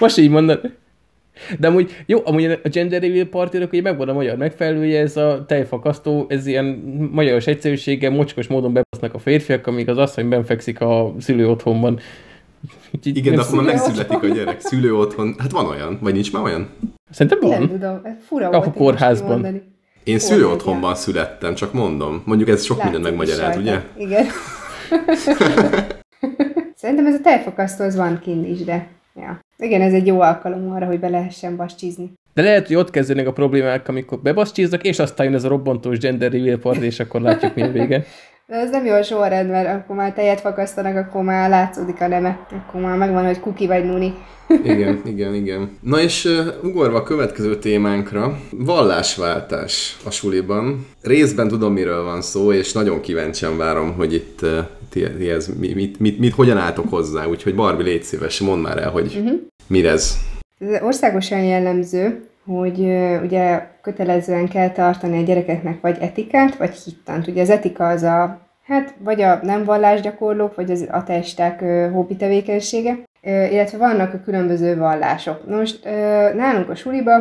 C: Most így mondod. De amúgy, jó, amúgy a gender reveal party hogy megvan a magyar megfelelője, ez a tejfakasztó, ez ilyen magyaros egyszerűséggel, mocskos módon bebasznak a férfiak, amíg az asszony benfekszik a szülő otthonban.
A: Így Igen, de akkor már megszületik a gyerek. Szülő otthon. Hát van olyan, vagy nincs már olyan?
C: Szerintem van.
B: Nem tudom, fura
C: a kórházban.
A: Én szülő otthonban születtem, csak mondom. Mondjuk ez sok mindent megmagyaráz, ugye?
B: Igen. [laughs] Szerintem ez a tejfakasztó az van kint is, de ja. Igen, ez egy jó alkalom arra, hogy be lehessen bascsizni.
C: De lehet, hogy ott kezdődnek a problémák, amikor bebaszcsiznak, és aztán jön ez a robbantós gender reveal party, és akkor látjuk, mi a vége. [laughs]
B: De ez nem jó sorrend, mert akkor már tejet fakasztanak, akkor már látszódik a neme. Akkor már megvan, hogy kuki vagy nuni. [laughs]
A: igen, igen, igen. Na és uh, ugorva a következő témánkra, vallásváltás a suliban. Részben tudom, miről van szó, és nagyon kíváncsian várom, hogy itt uh, ti, ti ez, mit, mit, mit, mit, hogyan álltok hozzá. Úgyhogy Barbi, légy szíves, mondd már el, hogy uh-huh. mi ez.
B: Ez országosan jellemző, hogy ugye kötelezően kell tartani a gyerekeknek vagy etikát, vagy hittant. Ugye az etika az a, hát vagy a nem vallásgyakorlók, vagy az ateisták hobbi tevékenysége, illetve vannak a különböző vallások. Most nálunk a suliba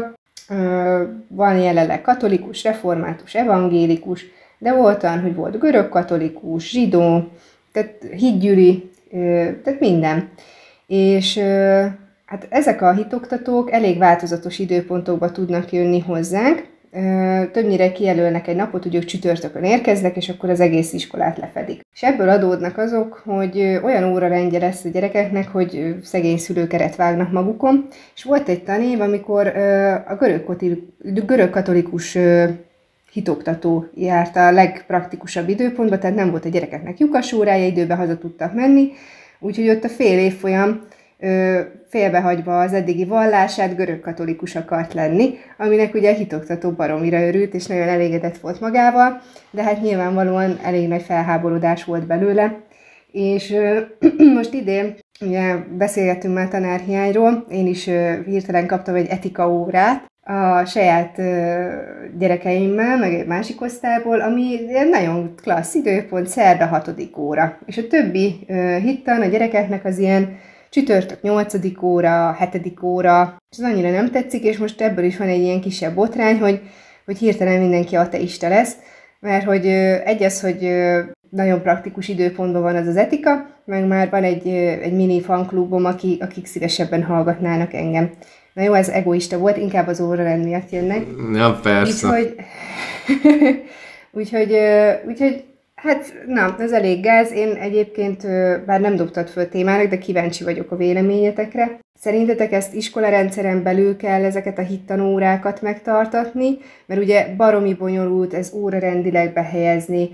B: van jelenleg katolikus, református, evangélikus, de volt olyan, hogy volt görög katolikus, zsidó, tehát hídgyűri, tehát minden. És Hát ezek a hitoktatók elég változatos időpontokba tudnak jönni hozzánk, többnyire kijelölnek egy napot, hogy ők csütörtökön érkeznek, és akkor az egész iskolát lefedik. És ebből adódnak azok, hogy olyan óra rendje lesz a gyerekeknek, hogy szegény szülőkeret vágnak magukon, és volt egy tanév, amikor a görög, katolikus hitoktató járt a legpraktikusabb időpontban, tehát nem volt a gyerekeknek lyukas órája, időben haza tudtak menni, úgyhogy ott a fél évfolyam félbehagyva az eddigi vallását görög-katolikus akart lenni, aminek ugye a hitoktató baromira örült, és nagyon elégedett volt magával, de hát nyilvánvalóan elég nagy felháborodás volt belőle. És [clears throat] most idén ugye beszélgettünk már tanárhiányról, én is hirtelen kaptam egy etika órát, a saját gyerekeimmel, meg egy másik osztályból, ami nagyon klassz időpont, szerda hatodik óra. És a többi hittan a gyerekeknek az ilyen csütörtök 8. óra, 7. óra, és az annyira nem tetszik, és most ebből is van egy ilyen kisebb botrány, hogy, hogy hirtelen mindenki ateista lesz, mert hogy egy az, hogy nagyon praktikus időpontban van az az etika, meg már van egy, egy mini fanklubom, aki, akik szívesebben hallgatnának engem. Na jó, ez egoista volt, inkább az órarend miatt jönnek.
A: Ja, persze.
B: Úgyhogy, [laughs] úgyhogy, úgyhogy Hát, na, ez elég gáz. Én egyébként, bár nem dobtad föl témának, de kíváncsi vagyok a véleményetekre. Szerintetek ezt iskolarendszeren belül kell ezeket a hittanórákat megtartatni? Mert ugye baromi bonyolult ez órarendileg behelyezni,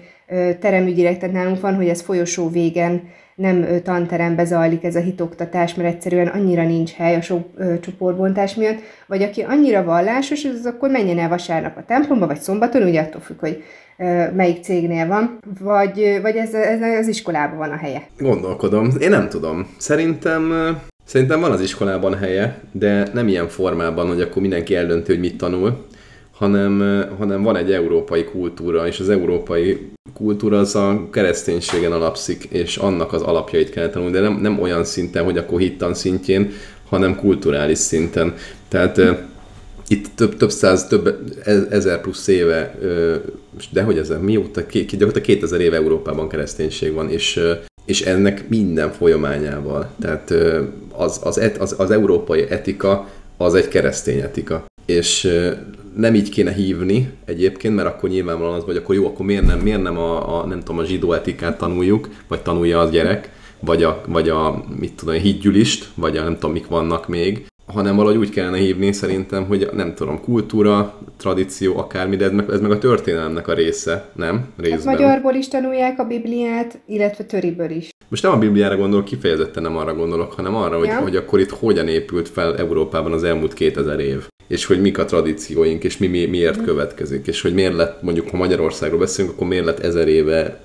B: teremügyileg, tehát nálunk van, hogy ez folyosó végen nem tanterembe zajlik ez a hitoktatás, mert egyszerűen annyira nincs hely a sok csoportbontás miatt, vagy aki annyira vallásos, az akkor menjen el vasárnap a templomba, vagy szombaton, ugye attól függ, hogy melyik cégnél van, vagy, vagy ez, ez az iskolában van a helye?
A: Gondolkodom. Én nem tudom. Szerintem Szerintem van az iskolában helye, de nem ilyen formában, hogy akkor mindenki eldönti, hogy mit tanul, hanem, hanem van egy európai kultúra, és az európai kultúra az a kereszténységen alapszik, és annak az alapjait kell tanulni, de nem, nem olyan szinten, hogy akkor hittan szintjén, hanem kulturális szinten. Tehát itt több, több száz, több e, ezer plusz éve, de hogy ez mióta, gyakorlatilag 2000 éve Európában kereszténység van, és, és ennek minden folyamányával. Tehát az, az, et, az, az európai etika az egy keresztény etika. És nem így kéne hívni egyébként, mert akkor nyilvánvalóan az, hogy akkor jó, akkor miért nem, miért nem a, a, nem tudom, a zsidó etikát tanuljuk, vagy tanulja a gyerek, vagy a, vagy a mit tudom, a hídgyűlist, vagy a nem tudom, mik vannak még, hanem valahogy úgy kellene hívni szerintem, hogy nem tudom, kultúra, tradíció, akármi, de ez meg, ez meg a történelemnek a része, nem?
B: Részben. Hát magyarból is tanulják a Bibliát, illetve töriből is.
A: Most nem a Bibliára gondolok, kifejezetten nem arra gondolok, hanem arra, hogy, ja. hogy akkor itt hogyan épült fel Európában az elmúlt 2000 év és hogy mik a tradícióink, és mi, mi miért következik, és hogy miért lett, mondjuk ha Magyarországról beszélünk, akkor miért lett ezer éve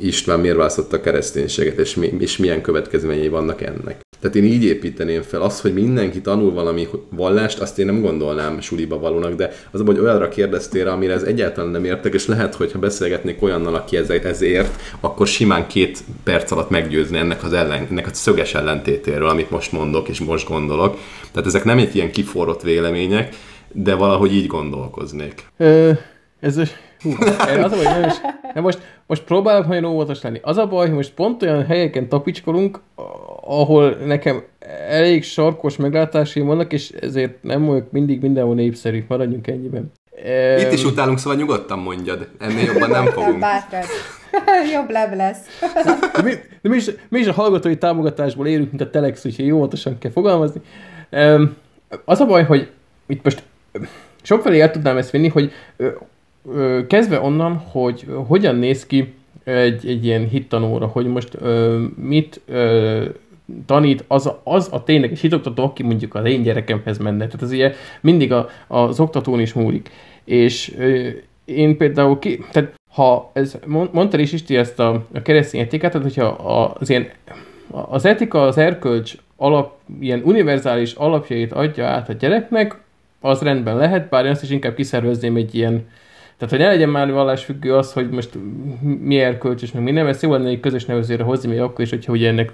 A: István miért választotta a kereszténységet, és, mi, és milyen következményei vannak ennek. Tehát én így építeném fel azt, hogy mindenki tanul valami vallást, azt én nem gondolnám suliba valónak, de az, hogy olyanra kérdeztél, amire ez egyáltalán nem értek, és lehet, hogy ha beszélgetnék olyannal, aki ez, akkor simán két perc alatt meggyőzni ennek az ellen, ennek a szöges ellentétéről, amit most mondok, és most gondolok. Tehát ezek nem egy ilyen kiforrott vélemények, de valahogy így gondolkoznék.
C: Ö, ez Hú, az a baj, nem is, nem most, most próbálok nagyon óvatos lenni. Az a baj, hogy most pont olyan helyeken tapicskolunk, ahol nekem elég sarkos meglátásaim vannak, és ezért nem vagyok mindig mindenhol népszerű. Maradjunk ennyiben.
A: Itt is utálunk, szóval nyugodtan mondjad. Ennél jobban nem fogunk. [laughs] [laughs]
B: Jobb leb lesz.
C: De mi, de mi, is, mi is a hallgatói támogatásból élünk, mint a Telex, úgyhogy óvatosan kell fogalmazni. Az a baj, hogy itt most sokfelé el tudnám ezt vinni, hogy kezdve onnan, hogy hogyan néz ki egy, egy ilyen hittanóra, hogy most ö, mit ö, tanít az, az a tényleges hitoktató, aki mondjuk az én gyerekemhez menne. Tehát ez ugye mindig a, az oktatón is múlik. És ö, én például ki, tehát ha ez, mondta is Isti ezt a, a keresztény etikát, tehát hogyha az ilyen, az etika, az erkölcs alap, ilyen univerzális alapjait adja át a gyereknek, az rendben lehet, bár én azt is inkább kiszervezném egy ilyen, tehát, hogy ne legyen már vallásfüggő az, hogy most mi erkölcsös, meg mi nem, ezt jó lenne egy közös nevezőre hozni, még akkor is, hogyha ugye ennek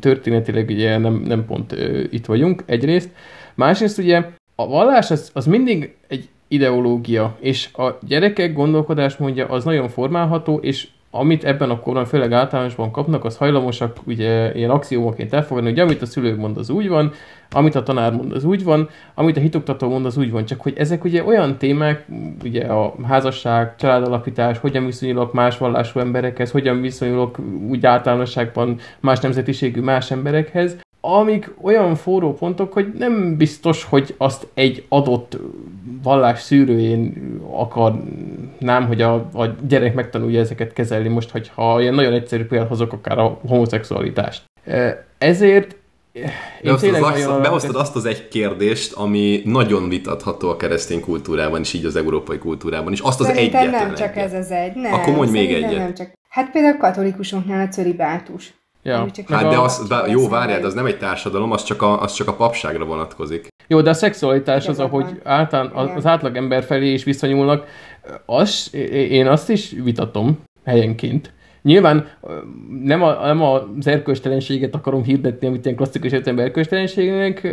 C: történetileg ugye nem, nem pont uh, itt vagyunk, egyrészt. Másrészt ugye a vallás az, az mindig egy ideológia, és a gyerekek gondolkodásmódja az nagyon formálható, és amit ebben a korban főleg általánosban kapnak, az hajlamosak ugye ilyen axiómaként elfogadni, hogy amit a szülő mond, az úgy van, amit a tanár mond, az úgy van, amit a hitoktató mond, az úgy van. Csak hogy ezek ugye olyan témák, ugye a házasság, családalapítás, hogyan viszonyulok más vallású emberekhez, hogyan viszonyulok úgy általánosságban más nemzetiségű más emberekhez, amik olyan forró pontok, hogy nem biztos, hogy azt egy adott vallás szűrőjén akarnám, hogy a, a gyerek megtanulja ezeket kezelni most, hogyha ilyen nagyon egyszerű példát hozok, akár a homoszexualitást. Ezért
A: én behoztad, behoztad azt az egy kérdést, ami nagyon vitatható a keresztény kultúrában, és így az európai kultúrában is. Azt az
B: Szerintem nem csak egyet. ez az egy. Nem,
A: Akkor mondj még egyet. Nem csak.
B: Hát például a katolikusoknál a cölibátus.
A: Ja. Hát de az, bá, jó, várjál, az nem egy társadalom, az csak, a, az csak a papságra vonatkozik.
C: Jó, de a szexualitás az, ahogy általán az átlagember felé is viszonyulnak, az, én azt is vitatom helyenként. Nyilván nem, a, nem az erkölcstelenséget akarom hirdetni, amit ilyen klasszikus értelemben erkölcstelenségnek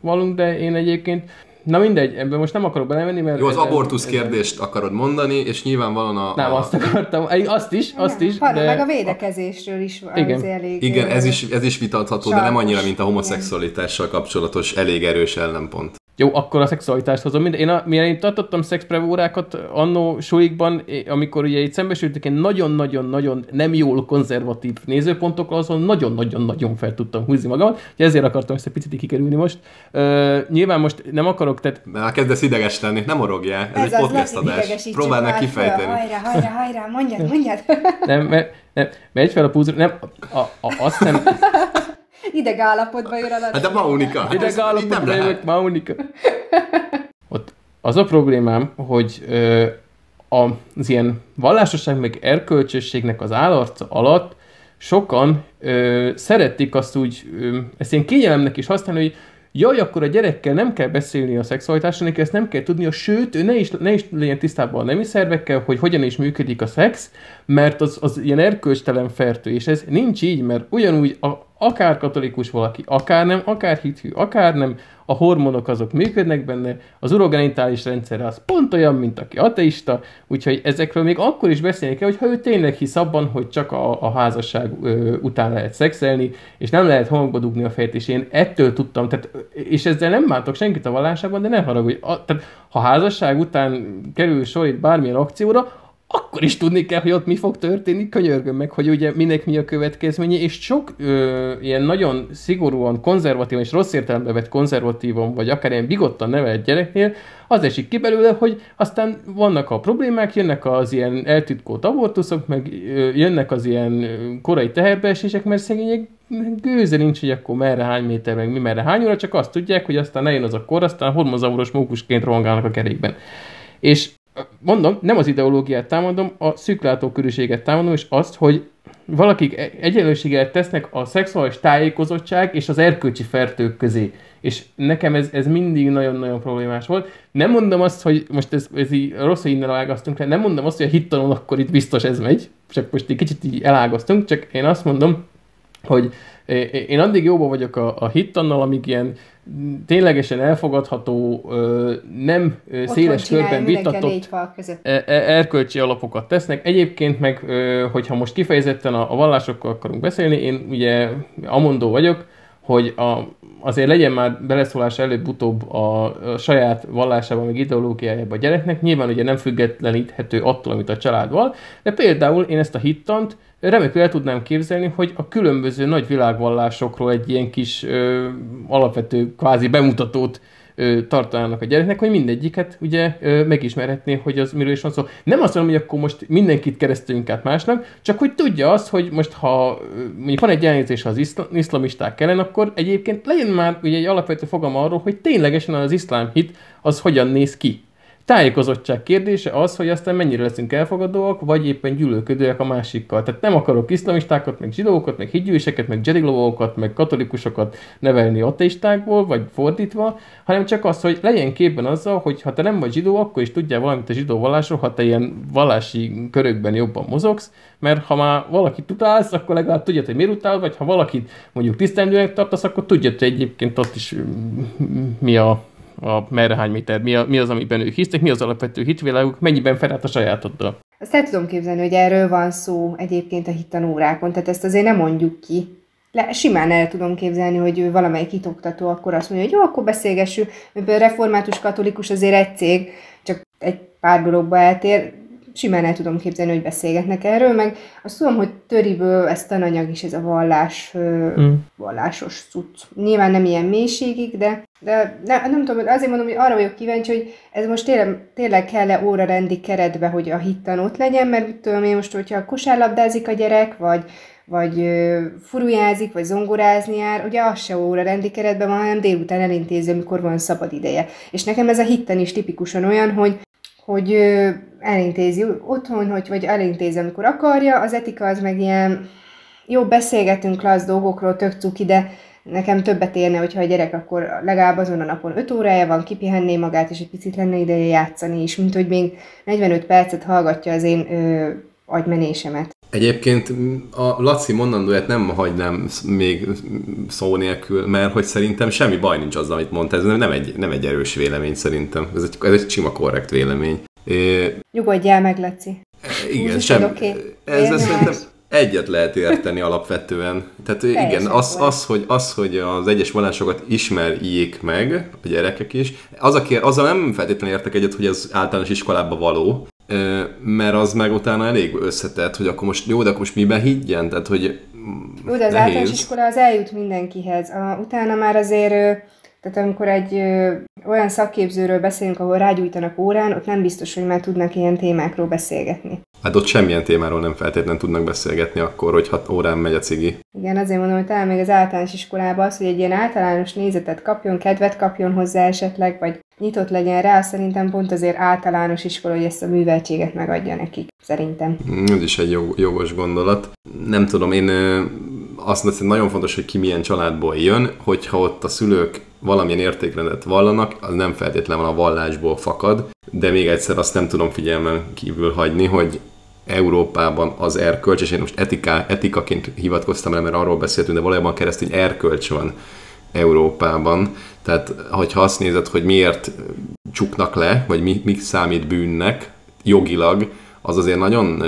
C: valunk, de én egyébként Na mindegy, ebben most nem akarok belemenni, mert...
A: Jó, az abortusz kérdést akarod mondani, és nyilvánvalóan a...
C: Nem, a... azt akartam, azt is, azt is,
B: de... Meg a védekezésről is
C: Igen.
B: elég...
A: Igen, ez is, ez is vitatható, de nem annyira, mint a homoszexualitással kapcsolatos elég erős ellenpont.
C: Jó, akkor a szexualitást hozom. Mind, én, a, milyen én tartottam szexprevórákat annó sulikban, amikor ugye itt szembesültük én nagyon-nagyon-nagyon nem jól konzervatív nézőpontokkal, azon nagyon-nagyon-nagyon fel tudtam húzni magam. Ezért akartam ezt egy picit kikerülni most. Uh, nyilván most nem akarok, tehát...
A: Már kezdesz ideges lenni, nem orogjál, ez, ez egy podcast adás. Próbál meg kifejteni.
B: Hajrá, hajrá, hajrá, mondjad, [laughs] mondjad.
C: nem, mert, nem, megy fel a púzra, nem, a, a, azt nem... [laughs]
B: Ideg állapotban jön a
A: Hát de Maunika.
C: Ideg állapotban jövök, Maunika. Ott az a problémám, hogy ö, az ilyen vallásosság meg erkölcsösségnek az állarca alatt sokan ö, szeretik azt úgy, ö, ezt ilyen kényelemnek is használni, hogy jaj, akkor a gyerekkel nem kell beszélni a szexualitásról, neki ezt nem kell tudnia, sőt, ő ne is, ne is legyen tisztában a nemi szervekkel, hogy hogyan is működik a szex, mert az, az ilyen erkölcstelen fertő, és ez nincs így, mert ugyanúgy a, akár katolikus valaki, akár nem, akár hithű, akár nem, a hormonok azok működnek benne, az urogenitális rendszer az pont olyan, mint aki ateista, úgyhogy ezekről még akkor is beszélni kell, hogyha ő tényleg hisz abban, hogy csak a, a házasság ö, után lehet szexelni, és nem lehet homokba dugni a fejt, és én ettől tudtam, tehát, és ezzel nem bántok senkit a vallásában, de ne haragudj, a, tehát, ha házasság után kerül sor itt bármilyen akcióra, akkor is tudni kell, hogy ott mi fog történni, könyörgöm meg, hogy ugye minek mi a következménye, és sok ö, ilyen nagyon szigorúan konzervatívan és rossz értelembe vett konzervatívan, vagy akár ilyen bigottan nevelt gyereknél, az esik ki belőle, hogy aztán vannak a problémák, jönnek az ilyen eltitkolt abortuszok, meg ö, jönnek az ilyen korai teherbeesések, mert szegények gőze nincs, hogy akkor merre hány méter, meg mi merre hány óra, csak azt tudják, hogy aztán eljön az a kor, aztán hormozauros mókusként rohangálnak a kerékben. És mondom, nem az ideológiát támadom, a szűklátókörűséget támadom, és azt, hogy valakik e- egyenlőséget tesznek a szexuális tájékozottság és az erkölcsi fertők közé. És nekem ez, ez mindig nagyon-nagyon problémás volt. Nem mondom azt, hogy most ez, ez így rossz innen elágaztunk le, nem mondom azt, hogy a hittanon akkor itt biztos ez megy, csak most egy kicsit így elágaztunk, csak én azt mondom, hogy én addig jóban vagyok a, a hittannal, amíg ilyen ténylegesen elfogadható, nem Otthon széles körben vitatott e, e, erkölcsi alapokat tesznek. Egyébként meg, hogyha most kifejezetten a, a vallásokkal akarunk beszélni, én ugye amondó vagyok, hogy a, azért legyen már beleszólás előbb-utóbb a, a saját vallásában, meg ideológiájában a gyereknek. Nyilván ugye nem függetleníthető attól, amit a családval, de például én ezt a hittant remekül el tudnám képzelni, hogy a különböző nagy világvallásokról egy ilyen kis ö, alapvető kvázi bemutatót ö, tartanának a gyereknek, hogy mindegyiket ugye ö, megismerhetné, hogy az miről is van szó. Nem azt mondom, hogy akkor most mindenkit keresztüljünk át másnak, csak hogy tudja azt, hogy most ha mondjuk van egy elnézés az iszl- iszlamisták ellen, akkor egyébként legyen már ugye egy alapvető fogalma arról, hogy ténylegesen az iszlám hit az hogyan néz ki tájékozottság kérdése az, hogy aztán mennyire leszünk elfogadóak, vagy éppen gyűlölködőek a másikkal. Tehát nem akarok iszlamistákat, meg zsidókat, meg higgyűseket, meg jedilovókat, meg katolikusokat nevelni ateistákból, vagy fordítva, hanem csak az, hogy legyen képben azzal, hogy ha te nem vagy zsidó, akkor is tudjál valamit a zsidó vallásról, ha te ilyen vallási körökben jobban mozogsz, mert ha már valakit utálsz, akkor legalább tudja, hogy miért utál, vagy ha valakit mondjuk tisztelendőnek tartasz, akkor tudja, hogy egyébként ott is mi a a merre hány méter, mi, a, mi az, amiben ők hisznek, mi az alapvető hitviláguk, mennyiben felállt a sajátoddal.
B: Azt el tudom képzelni, hogy erről van szó egyébként a hittanórákon, tehát ezt azért nem mondjuk ki. Le, simán el tudom képzelni, hogy ő valamelyik hitoktató akkor azt mondja, hogy jó, akkor beszélgessünk, mert református katolikus azért egy cég, csak egy pár dologba eltér, simán el tudom képzelni, hogy beszélgetnek erről, meg azt tudom, hogy töriből ez tananyag is, ez a vallás, mm. vallásos cucc. Nyilván nem ilyen mélységig, de, de ne, nem tudom, azért mondom, hogy arra vagyok kíváncsi, hogy ez most tényleg, tényleg kell-e órarendi keretbe, hogy a hittan ott legyen, mert tudom én most, hogyha kosárlabdázik a gyerek, vagy vagy furujázik, vagy zongorázni jár, ugye az se óra rendi keretben van, hanem délután elintézi, amikor van szabad ideje. És nekem ez a hitten is tipikusan olyan, hogy hogy elintézi otthon, hogy, vagy elintézi, amikor akarja, az etika az meg ilyen, jó, beszélgetünk klassz dolgokról, tök cuki, de, nekem többet érne, hogyha a gyerek akkor legalább azon a napon 5 órája van, kipihenné magát, és egy picit lenne ideje játszani is, mint hogy még 45 percet hallgatja az én ö, agymenésemet.
A: Egyébként a Laci mondandóját nem hagynám még szó nélkül, mert hogy szerintem semmi baj nincs azzal, amit mondta. Ez nem egy, nem egy erős vélemény szerintem. Ez egy, ez egy sima korrekt vélemény.
B: É, Nyugodjál meg, Laci.
A: Igen, sem, okay. ezzel szerintem egyet lehet érteni alapvetően. Tehát Teljesen igen, az, az, hogy, az, hogy az egyes vallásokat ismerjék meg a gyerekek is, az, aki, azzal nem feltétlenül értek egyet, hogy ez általános iskolába való, mert az meg utána elég összetett, hogy akkor most jó, de akkor most miben higgyen? Tehát, hogy
B: jó, de az nehéz. általános iskola az eljut mindenkihez. A, utána már azért tehát amikor egy ö, olyan szakképzőről beszélünk, ahol rágyújtanak órán, ott nem biztos, hogy már tudnak ilyen témákról beszélgetni.
A: Hát ott semmilyen témáról nem feltétlenül tudnak beszélgetni akkor, hogyha órán megy a cigi.
B: Igen, azért mondom, hogy talán még az általános iskolában az, hogy egy ilyen általános nézetet kapjon, kedvet kapjon hozzá esetleg, vagy nyitott legyen rá, szerintem pont azért általános iskola, hogy ezt a műveltséget megadja nekik, szerintem.
A: Ez is egy jogos gondolat. Nem tudom, én azt mondom, nagyon fontos, hogy ki milyen családból jön, hogyha ott a szülők valamilyen értékrendet vallanak, az nem feltétlenül a vallásból fakad, de még egyszer azt nem tudom figyelmen kívül hagyni, hogy Európában az erkölcs, és én most etika, etikaként hivatkoztam el, mert arról beszéltünk, de valójában keresztény erkölcs van Európában. Tehát, hogyha azt nézed, hogy miért csuknak le, vagy mi, mi számít bűnnek jogilag, az azért nagyon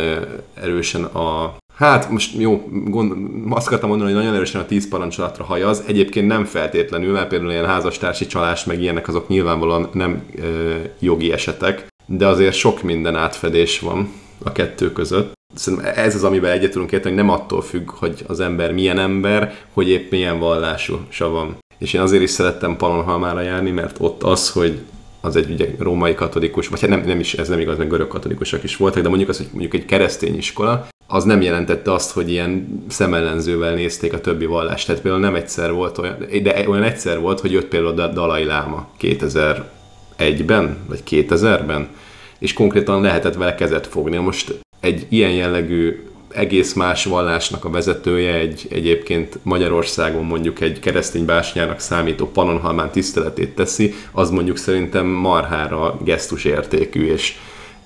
A: erősen a Hát most jó, gond, azt akartam mondani, hogy nagyon erősen a tíz parancsolatra hajaz. Egyébként nem feltétlenül, mert például ilyen házastársi csalás, meg ilyenek azok nyilvánvalóan nem ö, jogi esetek, de azért sok minden átfedés van a kettő között. Szerintem ez az, amiben egyet tudunk érteni, hogy nem attól függ, hogy az ember milyen ember, hogy épp milyen vallású van. És én azért is szerettem Pannonhalmára járni, mert ott az, hogy az egy ugye római katolikus, vagy hát nem, nem is, ez nem igaz, mert görög katolikusok is voltak, de mondjuk az, hogy mondjuk egy keresztény iskola, az nem jelentette azt, hogy ilyen szemellenzővel nézték a többi vallást. Tehát például nem egyszer volt olyan, de olyan egyszer volt, hogy jött például a Dalai Láma 2001-ben, vagy 2000-ben, és konkrétan lehetett vele kezet fogni. Most egy ilyen jellegű egész más vallásnak a vezetője, egy egyébként Magyarországon mondjuk egy keresztény básnyának számító panonhalmán tiszteletét teszi, az mondjuk szerintem marhára gesztus értékű, és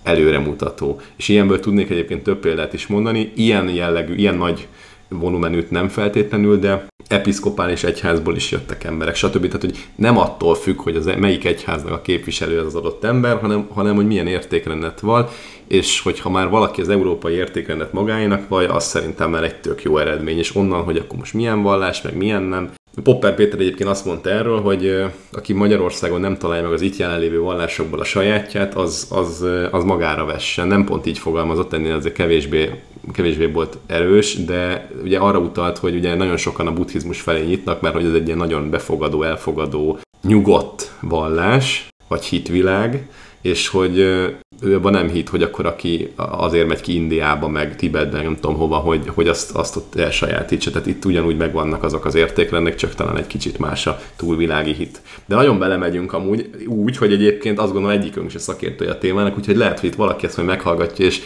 A: előremutató. És ilyenből tudnék egyébként több példát is mondani, ilyen jellegű, ilyen nagy volumenűt nem feltétlenül, de episzkopális egyházból is jöttek emberek, stb. Tehát, hogy nem attól függ, hogy az e- melyik egyháznak a képviselő az, az adott ember, hanem, hanem hogy milyen értékrendet van, és hogyha már valaki az európai értékrendet magáénak vagy, az szerintem már egy tök jó eredmény, és onnan, hogy akkor most milyen vallás, meg milyen nem, Popper Péter egyébként azt mondta erről, hogy aki Magyarországon nem találja meg az itt jelenlévő vallásokból a sajátját, az, az, az magára vessen. Nem pont így fogalmazott, ennél azért kevésbé, kevésbé volt erős, de ugye arra utalt, hogy ugye nagyon sokan a buddhizmus felé nyitnak, mert hogy ez egy ilyen nagyon befogadó, elfogadó, nyugodt vallás, vagy hitvilág, és hogy ő abban nem hit, hogy akkor aki azért megy ki Indiába, meg Tibetbe, nem tudom hova, hogy, hogy azt, azt ott elsajátítsa. Tehát itt ugyanúgy megvannak azok az értékrendek, csak talán egy kicsit más a túlvilági hit. De nagyon belemegyünk amúgy úgy, hogy egyébként azt gondolom egyikünk se szakértője a témának, úgyhogy lehet, hogy itt valaki ezt majd meghallgatja, és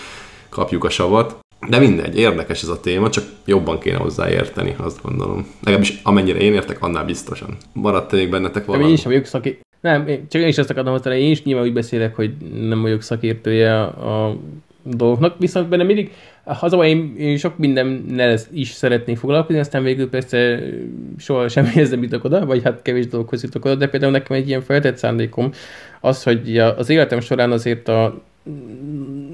A: kapjuk a savat. De mindegy, érdekes ez a téma, csak jobban kéne hozzáérteni, azt gondolom. Legalábbis amennyire én értek, annál biztosan. Maradt még bennetek valami?
C: Én is vagyok szaki... Nem, én, csak én is ezt akartam hozzá, én is nyilván úgy beszélek, hogy nem vagyok szakértője a, dolgoknak, viszont benne mindig, az a én, én sok mindennel is szeretnék foglalkozni, aztán végül persze soha sem [laughs] érzem jutok oda, vagy hát kevés dolgokhoz jutok oda, de például nekem egy ilyen feltett szándékom az, hogy az életem során azért a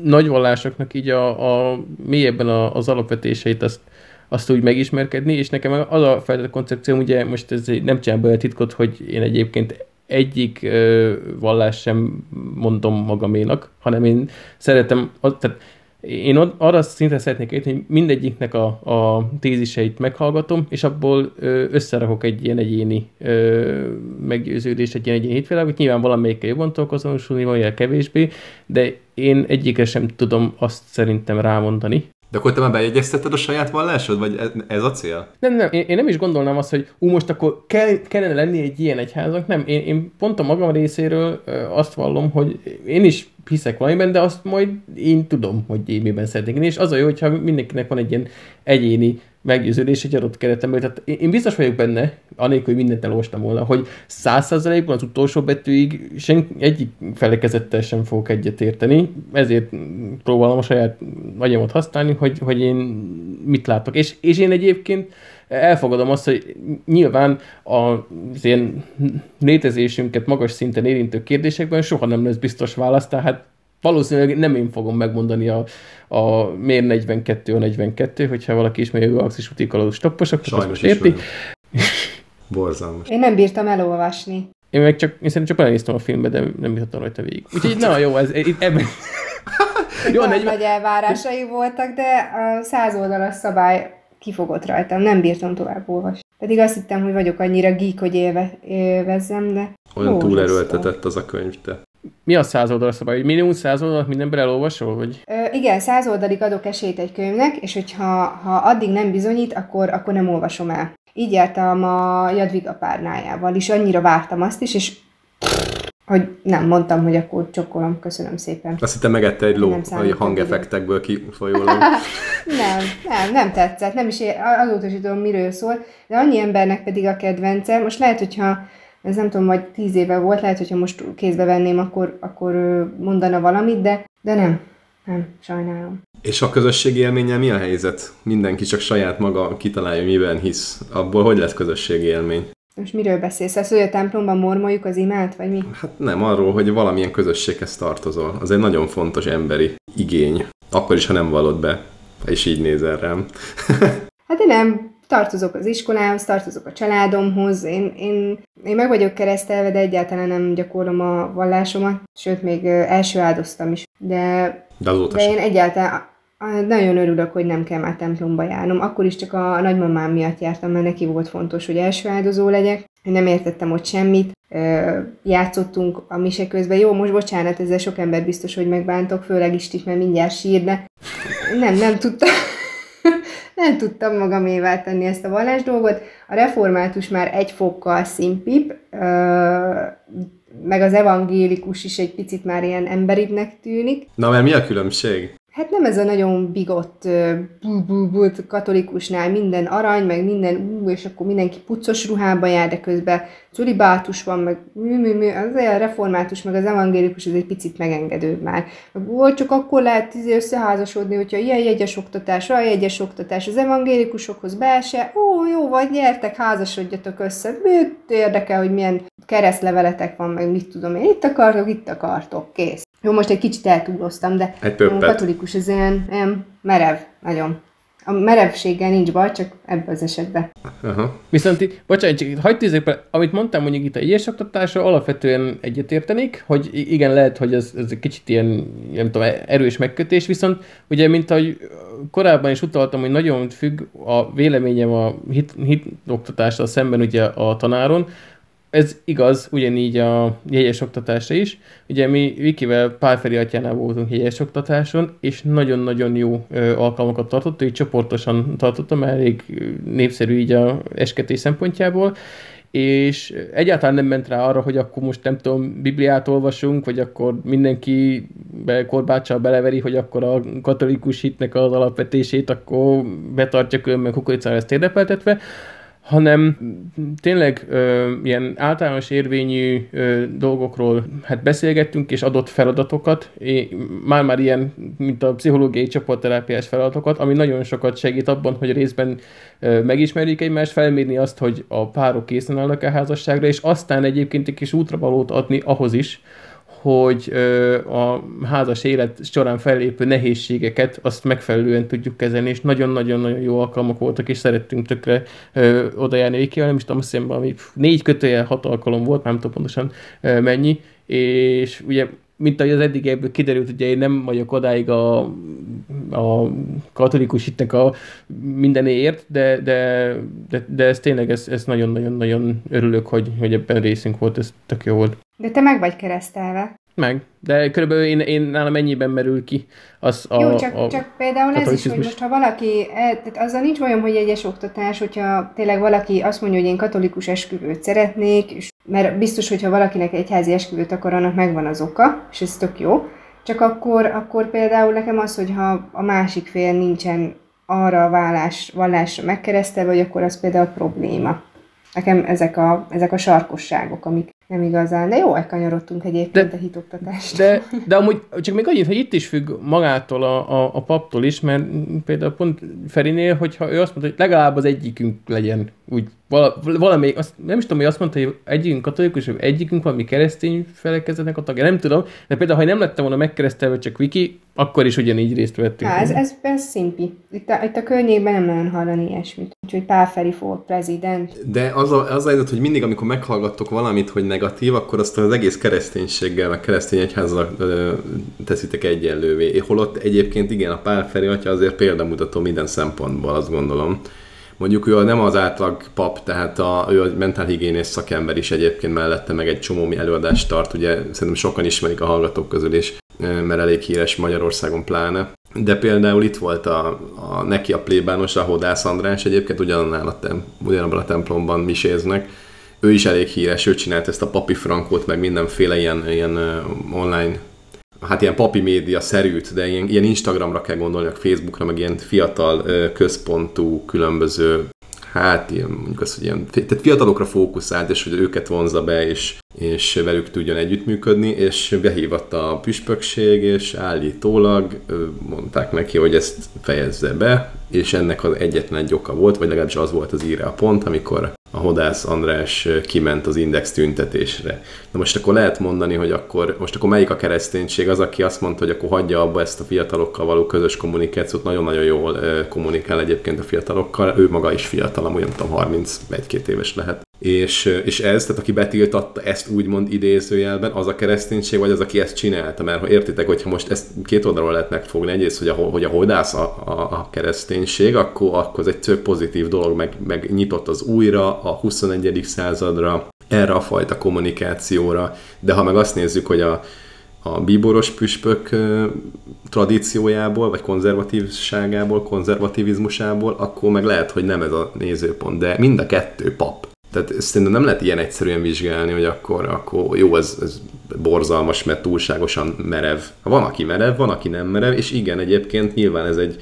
C: nagy vallásoknak így a, a mélyebben a, az alapvetéseit azt, azt úgy megismerkedni, és nekem az a feltett koncepció, ugye most ez nem csinál be titkot, hogy én egyébként egyik ö, vallás sem mondom magaménak, hanem én szeretem, tehát én arra szintre szeretnék érteni, hogy mindegyiknek a, a téziseit meghallgatom, és abból ö, összerakok egy ilyen egyéni ö, meggyőződést, egy ilyen egyéni hitvilágot. Nyilván valamelyikkel jobban tudok azonosulni, vagy kevésbé, de én egyikre sem tudom azt szerintem rámondani.
A: De akkor te már bejegyezteted a saját vallásod, vagy ez a cél?
C: Nem, nem, én, én nem is gondolnám azt, hogy ú, most akkor kell, kellene lenni egy ilyen egyháznak, nem. Én, én pont a magam részéről azt vallom, hogy én is hiszek valamiben, de azt majd én tudom, hogy én miben szeretnék. És az a jó, hogyha mindenkinek van egy ilyen egyéni meggyőződés egy adott keretemben. Tehát én biztos vagyok benne, anélkül, hogy mindent elolvastam volna, hogy száz százalékban az utolsó betűig sen, egyik felekezettel sem fogok egyet érteni, ezért próbálom a saját agyamat használni, hogy, hogy én mit látok. És, és én egyébként elfogadom azt, hogy nyilván az ilyen létezésünket magas szinten érintő kérdésekben soha nem lesz biztos válasz, tehát valószínűleg nem én fogom megmondani a, a miért 42 a 42, hogyha valaki ismeri a galaxis utikaló stopposok, akkor most érti.
A: Borzalmas.
B: Én nem bírtam elolvasni.
C: Én meg csak, én szerintem csak belenéztem a filmbe, de nem jutottam rajta végig. Úgyhogy na jó, ez, itt ebben... [laughs]
B: jó, nagy, nagy elvárásai voltak, de a száz oldalas szabály kifogott rajtam, nem bírtam tovább olvasni. Pedig azt hittem, hogy vagyok annyira geek, hogy élve, élvezzem, de...
A: Olyan túlerőltetett az a könyv, te.
C: Mi a száz oldal szabály? Hogy minimum száz oldalat mindenben elolvasol? Vagy?
B: Ö, igen, száz oldalig adok esélyt egy könyvnek, és hogyha ha addig nem bizonyít, akkor, akkor nem olvasom el. Így jártam a Jadviga párnájával is, annyira vártam azt is, és hogy nem, mondtam, hogy akkor csokolom, köszönöm szépen.
A: Azt hittem megette egy ló, hogy hangeffektekből kifolyólag. [laughs]
B: nem, nem, nem tetszett, nem is azóta is tudom, miről szól, de annyi embernek pedig a kedvence. Most lehet, hogyha ez nem tudom, vagy tíz éve volt, lehet, hogyha most kézbe venném, akkor, akkor mondana valamit, de, de nem, nem, sajnálom.
A: És a közösségi élménnyel mi a helyzet? Mindenki csak saját maga kitalálja, miben hisz. Abból hogy lesz közösségi élmény?
B: Most miről beszélsz? Az, hogy a templomban mormoljuk az imát, vagy mi?
A: Hát nem, arról, hogy valamilyen közösséghez tartozol. Az egy nagyon fontos emberi igény. Akkor is, ha nem vallod be. És így nézel rám. [laughs]
B: hát én nem tartozok az iskolához, tartozok a családomhoz, én, én, én meg vagyok keresztelve, de egyáltalán nem gyakorlom a vallásomat, sőt, még első áldoztam is. De,
A: de,
B: de én egyáltalán nagyon örülök, hogy nem kell már templomba járnom. Akkor is csak a nagymamám miatt jártam, mert neki volt fontos, hogy első áldozó legyek. Nem értettem ott semmit. Játszottunk a mise közben. Jó, most bocsánat, ezzel sok ember biztos, hogy megbántok, főleg Istit, mert mindjárt sír, de nem, nem tudtam. [laughs] nem tudtam magamévá tenni ezt a vallás dolgot. A református már egy fokkal szimpip, meg az evangélikus is egy picit már ilyen emberibbnek tűnik.
A: Na, mert mi a különbség?
B: Hát nem ez a nagyon bigott katolikusnál minden arany, meg minden, ú, és akkor mindenki puccos ruhába jár, de közben culibátus van, meg mű, mű, mű, az olyan református, meg az evangélikus, ez egy picit megengedőbb már. Meg, csak akkor lehet izé összeházasodni, hogyha ilyen jegyes oktatás, olyan jegyes oktatás, az evangélikusokhoz se, ó, jó vagy, gyertek, házasodjatok össze, mit érdekel, hogy milyen keresztleveletek van, meg mit tudom én, itt akartok, itt akartok, kész. Jó, most egy kicsit eltúloztam, de
A: egy a
B: katolikus az ilyen, ilyen merev, nagyon. A merevséggel nincs baj, csak ebben az esetben.
C: Uh-huh. Viszont, bocsánat, csak hagyd tűzek amit mondtam mondjuk itt a egyes oktatásra, alapvetően egyetértenik, hogy igen, lehet, hogy ez, ez egy kicsit ilyen, nem tudom, erős megkötés, viszont ugye, mint ahogy korábban is utaltam, hogy nagyon függ a véleményem a hit, hit oktatással szemben ugye a tanáron, ez igaz, ugyanígy a jegyes oktatásra is. Ugye mi Vikivel Pálferi atyánál voltunk jegyes oktatáson, és nagyon-nagyon jó ö, alkalmakat tartott, így csoportosan tartottam, elég népszerű így a esketés szempontjából, és egyáltalán nem ment rá arra, hogy akkor most nem tudom, Bibliát olvasunk, vagy akkor mindenki be, korbáccsal beleveri, hogy akkor a katolikus hitnek az alapvetését akkor betartja különben kukoricára ezt érdepeltetve, hanem tényleg ö, ilyen általános érvényű ö, dolgokról hát beszélgettünk, és adott feladatokat, már-már ilyen, mint a pszichológiai csapatterápiás feladatokat, ami nagyon sokat segít abban, hogy részben ö, megismerjük egymást, felmérni azt, hogy a párok készen állnak a házasságra, és aztán egyébként egy kis útravalót adni ahhoz is, hogy a házas élet során fellépő nehézségeket azt megfelelően tudjuk kezelni, és nagyon-nagyon-nagyon jó alkalmak voltak, és szerettünk tökre oda járni Vikivel, nem is tudom, azt hiszem, négy kötője, hat alkalom volt, nem tudom pontosan mennyi, és ugye mint ahogy az eddig ebből kiderült, ugye én nem vagyok odáig a, a katolikus hitnek a mindenéért, de, de, de, de ez tényleg, ez, ez nagyon-nagyon-nagyon örülök, hogy, hogy ebben részünk volt, ez tök jó volt.
B: De te meg vagy keresztelve.
C: Meg, de körülbelül én, én nálam mennyiben merül ki az a
B: Jó, csak,
C: a
B: csak például ez is, hogy most ha valaki, e, tehát azzal nincs bajom, hogy egyes oktatás, hogyha tényleg valaki azt mondja, hogy én katolikus esküvőt szeretnék, és mert biztos, hogyha valakinek egyházi esküvőt akar, annak megvan az oka, és ez tök jó. Csak akkor, akkor például nekem az, hogyha a másik fél nincsen arra a vállás, vallásra megkeresztelve, hogy akkor az például probléma. Nekem ezek a, ezek a sarkosságok, amik nem igazán, de jó, elkanyarodtunk egyébként de, a hitoktatást.
C: De, de amúgy csak még annyit, hogy itt is függ magától a, a, a paptól is, mert például pont Ferinél, hogyha ő azt mondta, hogy legalább az egyikünk legyen úgy valami, azt, nem is tudom, hogy azt mondta, hogy egyikünk katolikus, vagy egyikünk valami keresztény felekezetnek a tagja, nem tudom, de például, ha nem lettem volna megkeresztelve csak Viki, akkor is ugyanígy részt vettünk.
B: Há, ez, ez, ez szimpi. Itt a, itt a környékben nem nagyon hallani ilyesmit. Úgyhogy Pál Feri for prezident.
A: De az a, az a helyzet, hogy mindig, amikor meghallgattok valamit, hogy negatív, akkor azt az egész kereszténységgel, meg keresztény egyházzal teszitek egyenlővé. Holott egyébként igen, a Pál Feri atya azért példamutató minden szempontból, azt gondolom mondjuk ő nem az átlag pap, tehát a, ő a mentálhigiénész szakember is egyébként mellette, meg egy csomó előadást tart, ugye szerintem sokan ismerik a hallgatók közül is, mert elég híres Magyarországon pláne. De például itt volt a, a neki a plébános, a Hodász András egyébként ugyanannál a, tem, ugyanabban a templomban miséznek. Ő is elég híres, ő csinált ezt a papi frankót, meg mindenféle ilyen, ilyen online hát ilyen papi média szerűt, de ilyen, ilyen Instagramra kell gondolni, Facebookra, meg ilyen fiatal központú különböző hát ilyen, mondjuk az, hogy ilyen, tehát fiatalokra fókuszált, és hogy őket vonza be, és, és velük tudjon együttműködni, és behívatta a püspökség, és állítólag mondták neki, hogy ezt fejezze be, és ennek az egyetlen egy oka volt, vagy legalábbis az volt az írá a pont, amikor a Hodász András kiment az Index tüntetésre. Na most akkor lehet mondani, hogy akkor, most akkor melyik a kereszténység az, aki azt mondta, hogy akkor hagyja abba ezt a fiatalokkal való közös kommunikációt, nagyon-nagyon jól kommunikál egyébként a fiatalokkal, ő maga is fiatal, amúgy nem tudom, 31-2 éves lehet. És, és ez, tehát aki betiltatta ezt úgymond idézőjelben, az a kereszténység, vagy az, aki ezt csinálta, mert ha értitek, hogyha most ezt két oldalról lehet megfogni, egyrészt, hogy a, hogy a hodász a, a, a kereszténység, akkor, akkor ez egy tök pozitív dolog, meg, meg nyitott az újra, a 21. századra, erre a fajta kommunikációra, de ha meg azt nézzük, hogy a, a bíboros püspök tradíciójából, vagy konzervatívságából, konzervativizmusából, akkor meg lehet, hogy nem ez a nézőpont, de mind a kettő pap. Tehát szerintem nem lehet ilyen egyszerűen vizsgálni, hogy akkor, akkor jó, ez, ez borzalmas, mert túlságosan merev. Van, aki merev, van, aki nem merev, és igen, egyébként nyilván ez egy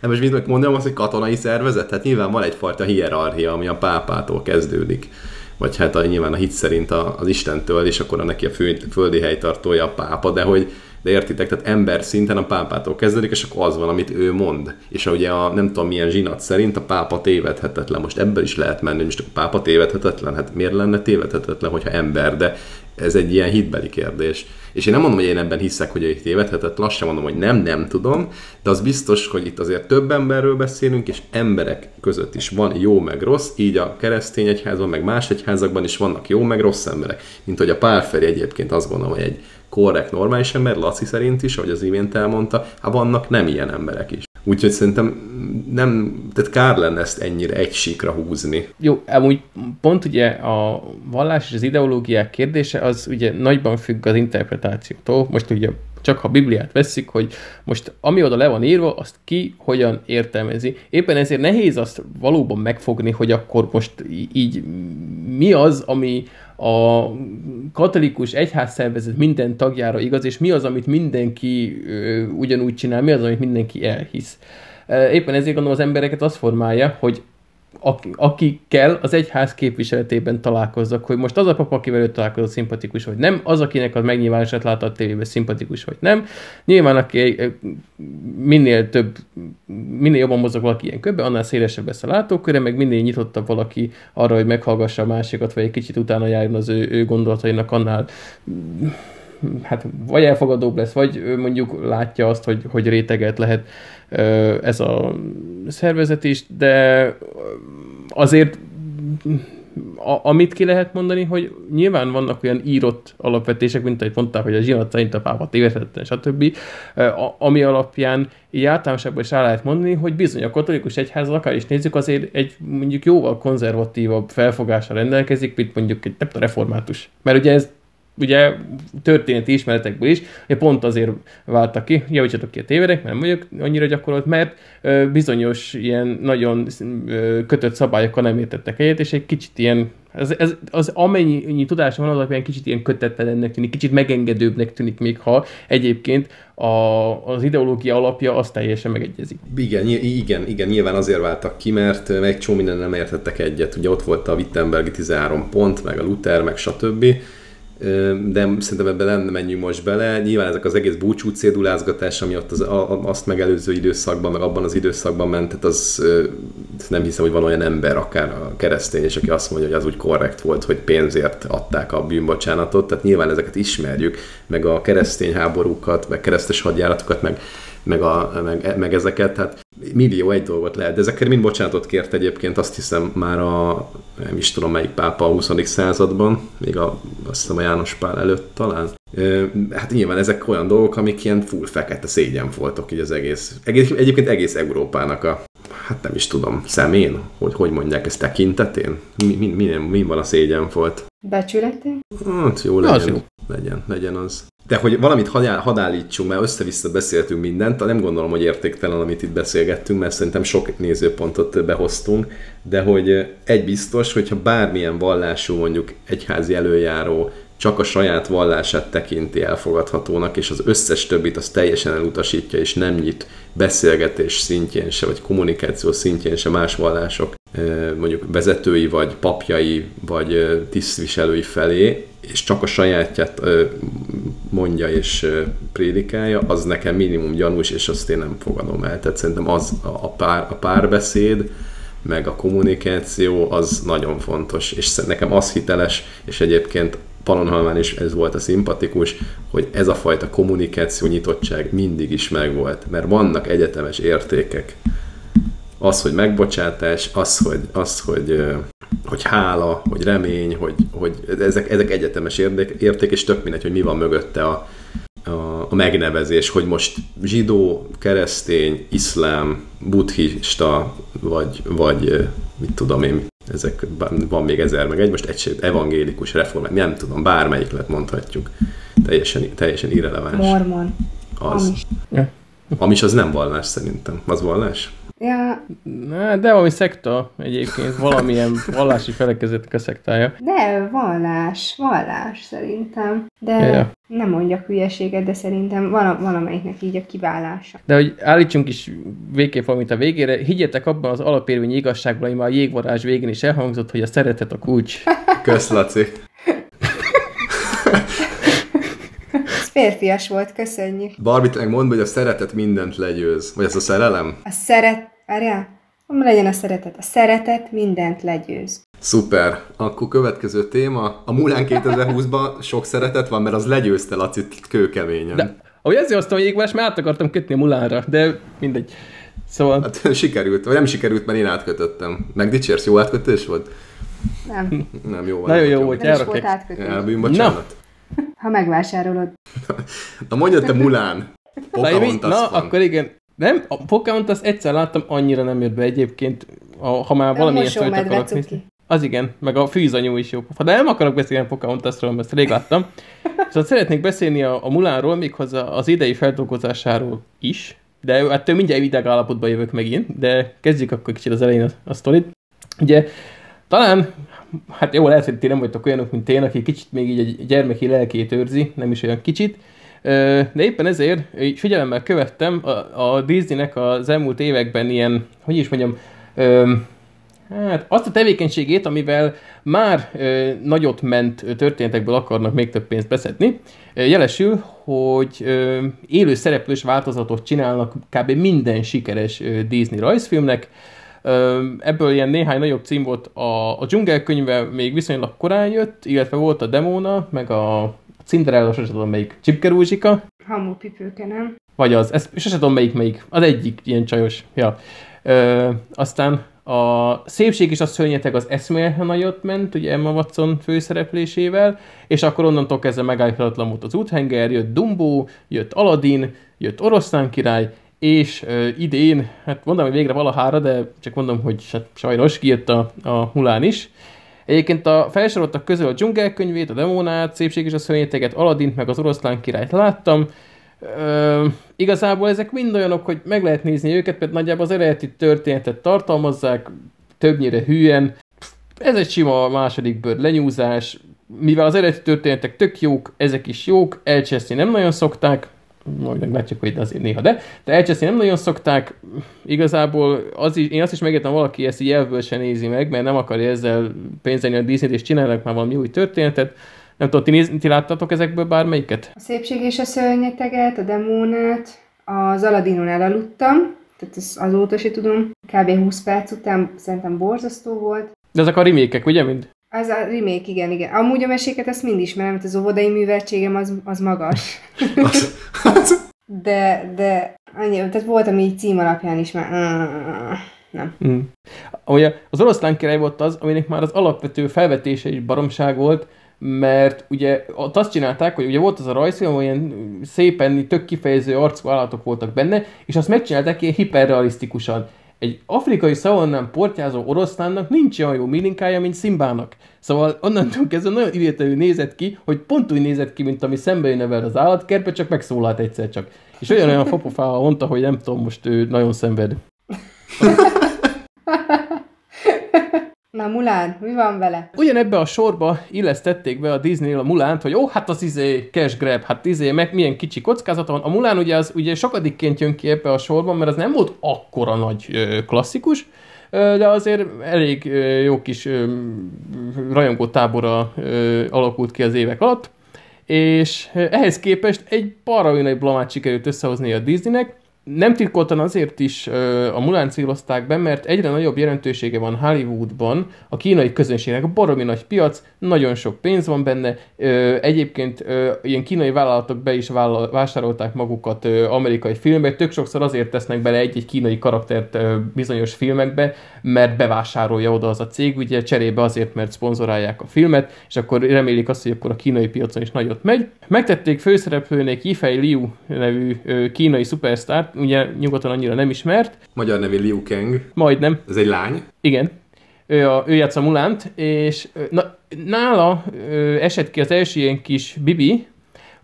A: nem [laughs] most mit mondjam, az, hogy katonai szervezet? Hát nyilván van egyfajta hierarchia, ami a pápától kezdődik. Vagy hát a, nyilván a hit szerint a, az Istentől, és akkor a neki a fő, földi helytartója a pápa, de hogy de értitek, tehát ember szinten a pápától kezdődik, és akkor az van, amit ő mond. És ugye a nem tudom milyen zsinat szerint a pápa tévedhetetlen. Most ebből is lehet menni, most a pápa tévedhetetlen, hát miért lenne tévedhetetlen, hogyha ember, de ez egy ilyen hitbeli kérdés. És én nem mondom, hogy én ebben hiszek, hogy egy tévedhetetlen, azt sem mondom, hogy nem, nem tudom, de az biztos, hogy itt azért több emberről beszélünk, és emberek között is van jó meg rossz, így a keresztény egyházban, meg más egyházakban is vannak jó meg rossz emberek. Mint hogy a Pálferi egyébként azt gondolom, hogy egy korrekt, normális ember, Laci szerint is, ahogy az imént elmondta, hát vannak nem ilyen emberek is. Úgyhogy szerintem nem, tehát kár lenne ezt ennyire egy síkra húzni.
C: Jó, amúgy pont ugye a vallás és az ideológiák kérdése az ugye nagyban függ az interpretációtól. Most ugye csak ha Bibliát veszik, hogy most ami oda le van írva, azt ki hogyan értelmezi. Éppen ezért nehéz azt valóban megfogni, hogy akkor most így mi az, ami a katolikus egyházszervezet minden tagjára igaz, és mi az, amit mindenki ö, ugyanúgy csinál, mi az, amit mindenki elhisz. Éppen ezért gondolom az embereket az formálja, hogy akikkel az egyház képviseletében találkozzak, hogy most az a papa, akivel ő találkozott, szimpatikus vagy nem, az, akinek az megnyilvánulását látta a tévében, szimpatikus vagy nem. Nyilván, aki minél több, minél jobban mozog valaki ilyen köbbe, annál szélesebb lesz a látóköre, meg minél nyitottabb valaki arra, hogy meghallgassa a másikat, vagy egy kicsit utána járjon az ő, ő gondolatainak, annál hát vagy elfogadóbb lesz, vagy mondjuk látja azt, hogy, hogy réteget lehet ez a szervezet is, de azért a, amit ki lehet mondani, hogy nyilván vannak olyan írott alapvetések, mint ahogy mondták, hogy a zsinat szerint a pápa tévedhetetlen, stb., ami alapján így általánosabban is rá lehet mondani, hogy bizony a katolikus egyház, akár is nézzük, azért egy mondjuk jóval konzervatívabb felfogással rendelkezik, mint mondjuk egy nem református. Mert ugye ez ugye történeti ismeretekből is, hogy pont azért váltak ki, javítsatok ki a tévedek, mert nem vagyok annyira gyakorolt, mert ö, bizonyos ilyen nagyon ö, kötött szabályokkal nem értettek egyet, és egy kicsit ilyen ez, ez, az amennyi tudása van alapján kicsit ilyen kötettelennek tűnik, kicsit megengedőbbnek tűnik, még ha egyébként a, az ideológia alapja az teljesen megegyezik.
A: Igen, igen, igen, nyilván azért váltak ki, mert egy csomó minden nem értettek egyet. Ugye ott volt a Wittenbergi 13 pont, meg a Luther, meg stb de szerintem ebben nem menjünk most bele. Nyilván ezek az egész búcsú cédulázgatás, ami ott az, a, azt megelőző időszakban, meg abban az időszakban ment, tehát az nem hiszem, hogy van olyan ember, akár a keresztény, és aki azt mondja, hogy az úgy korrekt volt, hogy pénzért adták a bűnbocsánatot, tehát nyilván ezeket ismerjük, meg a keresztény háborúkat, meg keresztes hadjáratokat, meg meg, a, meg, meg ezeket, tehát millió egy dolgot lehet, de ezekkel mind bocsánatot kért egyébként, azt hiszem már a, nem is tudom melyik pápa a 20. században, még a, azt hiszem a János Pál előtt talán. Hát nyilván ezek olyan dolgok, amik ilyen full fekete szégyen voltak így az egész, egész egyébként egész Európának a, hát nem is tudom, szemén, hogy hogy mondják ezt tekintetén? Mi, mi, mi, mi van a szégyen volt?
B: Becsületén?
A: Hát jó, legyen, jó. legyen, legyen az. De hogy valamit hadállítsunk, mert össze-vissza beszéltünk mindent, nem gondolom, hogy értéktelen, amit itt beszélgettünk, mert szerintem sok nézőpontot behoztunk, de hogy egy biztos, hogyha bármilyen vallású, mondjuk egyházi előjáró csak a saját vallását tekinti elfogadhatónak, és az összes többit az teljesen elutasítja, és nem nyit beszélgetés szintjén se, vagy kommunikáció szintjén se más vallások mondjuk vezetői, vagy papjai, vagy tisztviselői felé, és csak a sajátját mondja és prédikálja, az nekem minimum gyanús, és azt én nem fogadom el. Tehát szerintem az a, pár, a párbeszéd, meg a kommunikáció az nagyon fontos, és nekem az hiteles, és egyébként Palonhalmán is ez volt a szimpatikus, hogy ez a fajta kommunikáció nyitottság mindig is megvolt, mert vannak egyetemes értékek. Az, hogy megbocsátás, az, hogy, az, hogy, hogy hála, hogy remény, hogy, hogy ezek, ezek egyetemes érték, és tök mindegy, hogy mi van mögötte a, a, a megnevezés, hogy most zsidó, keresztény, iszlám, buddhista, vagy, vagy mit tudom én, ezek, van még ezer meg egy, most egy evangélikus reform, nem tudom, bármelyik lett mondhatjuk. Teljesen, teljesen irreleváns.
B: Mormon.
A: Az. Amis. Amis az nem vallás szerintem. Az vallás?
B: Ja.
C: Na, de valami szekta egyébként, valamilyen vallási felekezetnek a szektája.
B: De vallás, vallás szerintem. De ja. nem mondjak hülyeséget, de szerintem vala, valamelyiknek így a kiválása.
C: De hogy állítsunk is végképp valamit a végére, higgyetek abban az alapérvényi igazságban, ami már a jégvarázs végén is elhangzott, hogy a szeretet a kulcs.
A: Kösz, Laci.
B: Ez férfias volt, köszönjük.
A: Barbit meg mondd, hogy a szeretet mindent legyőz. Vagy ez a szerelem?
B: A szeret... Várjál? legyen a szeretet. A szeretet mindent legyőz.
A: Szuper. Akkor következő téma. A Mulán 2020-ban sok szeretet van, mert az legyőzte Laci kőkeményen.
C: De, ahogy ezért hoztam jégvás, mert át akartam kötni a Mulánra, de mindegy. Szóval...
A: Hát [laughs] sikerült, vagy nem sikerült, mert én átkötöttem. Meg dicsérsz, jó átkötés volt?
B: Nem.
A: Nem, jó volt.
C: Nagyon jó volt,
B: járok egy.
A: bocsánat.
B: Ha megvásárolod. [laughs]
A: Na mondja te Mulán.
C: Pocahontas Na, van. akkor igen. Nem, a Pocahontas egyszer láttam, annyira nem jött be egyébként, a, ha már valamilyen szört akarok nézni. Az igen, meg a fűzanyú is jó. De nem akarok beszélni a Pocahontasról, mert ezt rég láttam. [laughs] Szóval szeretnék beszélni a, a Mulánról, méghozzá az idei feldolgozásáról is, de ettől mindjárt ideg állapotba jövök megint, de kezdjük akkor kicsit az elején a, a sztorit. Ugye talán, hát jó, lehet, hogy ti nem vagytok olyanok, mint én, aki kicsit még így egy gyermeki lelkét őrzi, nem is olyan kicsit, de éppen ezért figyelemmel követtem a, a Disneynek az elmúlt években ilyen, hogy is mondjam, hát azt a tevékenységét, amivel már ö, nagyot ment történetekből akarnak még több pénzt beszedni. Jelesül, hogy ö, élő szereplős változatot csinálnak kb. minden sikeres ö, Disney rajzfilmnek. Ebből ilyen néhány nagyobb cím volt a, a dzsungelkönyve még viszonylag korán jött, illetve volt a Demona, meg a Cinderella, sosem tudom melyik. Csipke Rúzsika.
B: Hamu pipőke, nem?
C: Vagy az, ezt sosem tudom melyik melyik. Az egyik ilyen csajos. Ja. Ö, aztán a Szépség és a Szörnyeteg az eszméletlen nagyot ment, ugye Emma Watson főszereplésével, és akkor onnantól kezdve megállíthatatlan volt az úthenger, jött Dumbo, jött Aladdin, jött Oroszlán király, és ö, idén, hát mondom, hogy végre valahára, de csak mondom, hogy hát sajnos kijött a, a Mulán is, Egyébként a felsoroltak közül a dzsungelkönyvét, a Demonát, Szépség és a Szörnyeteget, Aladint, meg az Oroszlán királyt láttam. Ö, igazából ezek mind olyanok, hogy meg lehet nézni őket, mert nagyjából az eredeti történetet tartalmazzák, többnyire hülyen. Ez egy sima második bőr lenyúzás, mivel az eredeti történetek tök jók, ezek is jók, elcseszni nem nagyon szokták, majd meglátjuk, hogy azért néha, de, de elcseszni nem nagyon szokták, igazából az is, én azt is megértem, valaki ezt így elvből se nézi meg, mert nem akarja ezzel pénzelni a Disney-t, és csinálnak már valami új történetet. Nem tudom, ti, néz, ti láttatok ezekből bármelyiket?
B: A szépség és a szörnyeteget, a demónát, az Aladinon elaludtam, tehát ezt azóta se tudom. Kb. 20 perc után szerintem borzasztó volt.
C: De ezek a remékek, ugye mind?
B: Az a remake, igen, igen. Amúgy a meséket ezt mind ismerem, mert az óvodai műveltségem az, az magas. De, de annyi, tehát volt, ami így cím alapján is már... Nem.
C: Mm. Ugye az oroszlán király volt az, aminek már az alapvető felvetése is baromság volt, mert ugye ott azt csinálták, hogy ugye volt az a rajzfilm, ahol ilyen szépen, tök kifejező arcú állatok voltak benne, és azt megcsinálták ilyen hiperrealisztikusan. Egy afrikai szavannán portyázó oroszlánnak nincs olyan jó milinkája, mint Szimbának. Szóval onnantól kezdve nagyon idétlenül nézett ki, hogy pont úgy nézett ki, mint ami szembe jön vele az állatkertbe, csak megszólalt egyszer csak. És olyan olyan fapofával mondta, hogy nem tudom, most ő nagyon szenved. [laughs]
B: Na, Mulán, mi van vele?
C: Ugyanebbe a sorba illesztették be a disney a Mulánt, hogy ó, hát az izé cash grab, hát izé, meg milyen kicsi kockázata van. A Mulán ugye az ugye sokadikként jön ki ebbe a sorban, mert az nem volt akkora nagy ö, klasszikus, ö, de azért elég ö, jó kis rajongó tábora alakult ki az évek alatt, és ehhez képest egy baromi nagy blamát sikerült összehozni a Disneynek, nem titkoltan azért is ö, a Mulán célozták be, mert egyre nagyobb jelentősége van Hollywoodban, a kínai közönségnek. Baromi nagy piac, nagyon sok pénz van benne, ö, egyébként ö, ilyen kínai vállalatok be is vállal, vásárolták magukat ö, amerikai filmbe, tök sokszor azért tesznek bele egy-egy kínai karaktert ö, bizonyos filmekbe, mert bevásárolja oda az a cég, ugye cserébe azért, mert szponzorálják a filmet, és akkor remélik azt, hogy akkor a kínai piacon is nagyot megy. Megtették főszereplőnek Yifei Liu nevű ö, kínai szupersztárt, ugye nyugaton annyira nem ismert.
A: magyar nevű Liu Kang.
C: Majdnem.
A: Ez egy lány.
C: Igen. Ő, a, ő játsza Mulánt, és na, nála ö, esett ki az első ilyen kis Bibi,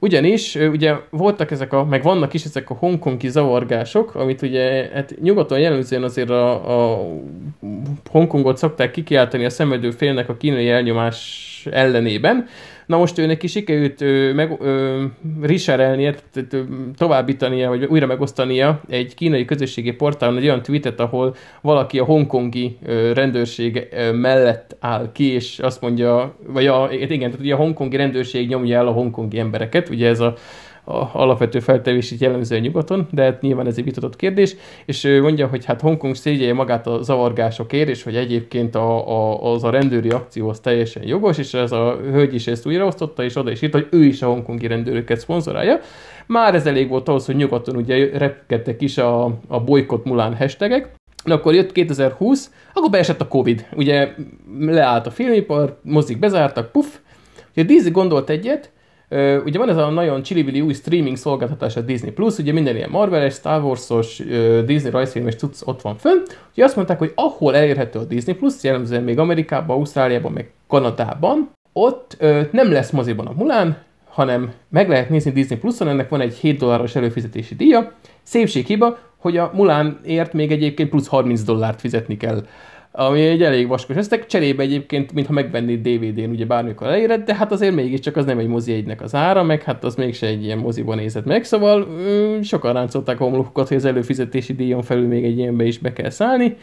C: ugyanis ugye voltak ezek a, meg vannak is ezek a hongkongi zavargások, amit ugye hát nyugaton jellemzően azért a, a Hongkongot szokták kikiáltani a szemedő félnek a kínai elnyomás ellenében, Na most ő neki sikerült ö, meg, ö, riserelnie, továbbítania, vagy újra megosztania egy kínai közösségi portálon egy olyan tweetet, ahol valaki a hongkongi ö, rendőrség ö, mellett áll ki, és azt mondja, vagy a, igen, tehát ugye a hongkongi rendőrség nyomja el a hongkongi embereket, ugye ez a a alapvető feltevését jellemzően nyugaton, de hát nyilván ez egy vitatott kérdés, és ő mondja, hogy hát Hongkong szégyelje magát a zavargásokért, és hogy egyébként a, a, az a rendőri akció az teljesen jogos, és ez a hölgy is ezt újraosztotta, és oda is írt, hogy ő is a hongkongi rendőröket szponzorálja. Már ez elég volt ahhoz, hogy nyugaton ugye repkedtek is a, a bolykott Mulán hashtagek, de akkor jött 2020, akkor beesett a Covid. Ugye leállt a filmipar, mozik bezártak, puff. Ugye Disney gondolt egyet, ugye van ez a nagyon csillivili új streaming szolgáltatás a Disney Plus, ugye minden ilyen Marvel-es, Star Wars-os, Disney rajzfilmes tudsz ott van fönn. Ugye azt mondták, hogy ahol elérhető a Disney Plus, jellemzően még Amerikában, Ausztráliában, meg Kanadában, ott nem lesz moziban a Mulán, hanem meg lehet nézni Disney Plus-on, ennek van egy 7 dolláros előfizetési díja. Szépség hiba, hogy a Mulánért még egyébként plusz 30 dollárt fizetni kell ami egy elég vaskos összeg, cserébe egyébként, mintha megvennéd DVD-n, ugye bármikor eléred, de hát azért mégiscsak az nem egy mozi egynek az ára, meg hát az mégse egy ilyen moziban nézett meg, szóval ö, sokan ráncolták a hogy az előfizetési díjon felül még egy ilyenbe is be kell szállni.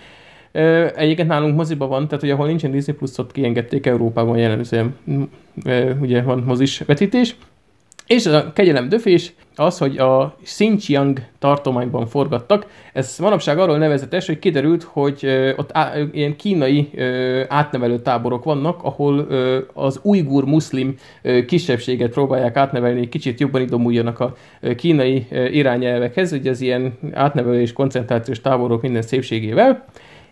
C: Ö, egyébként nálunk moziba van, tehát hogy ahol nincsen Disney Plus-ot kiengedték Európában jellemzően, ugye van mozis vetítés, és a kegyelem döfés az, hogy a Xinjiang tartományban forgattak. Ez manapság arról nevezetes, hogy kiderült, hogy ott á, ilyen kínai átnevelő táborok vannak, ahol az ujgur muszlim kisebbséget próbálják átnevelni, kicsit jobban idomuljanak a kínai irányelvekhez, ugye az ilyen átnevelő és koncentrációs táborok minden szépségével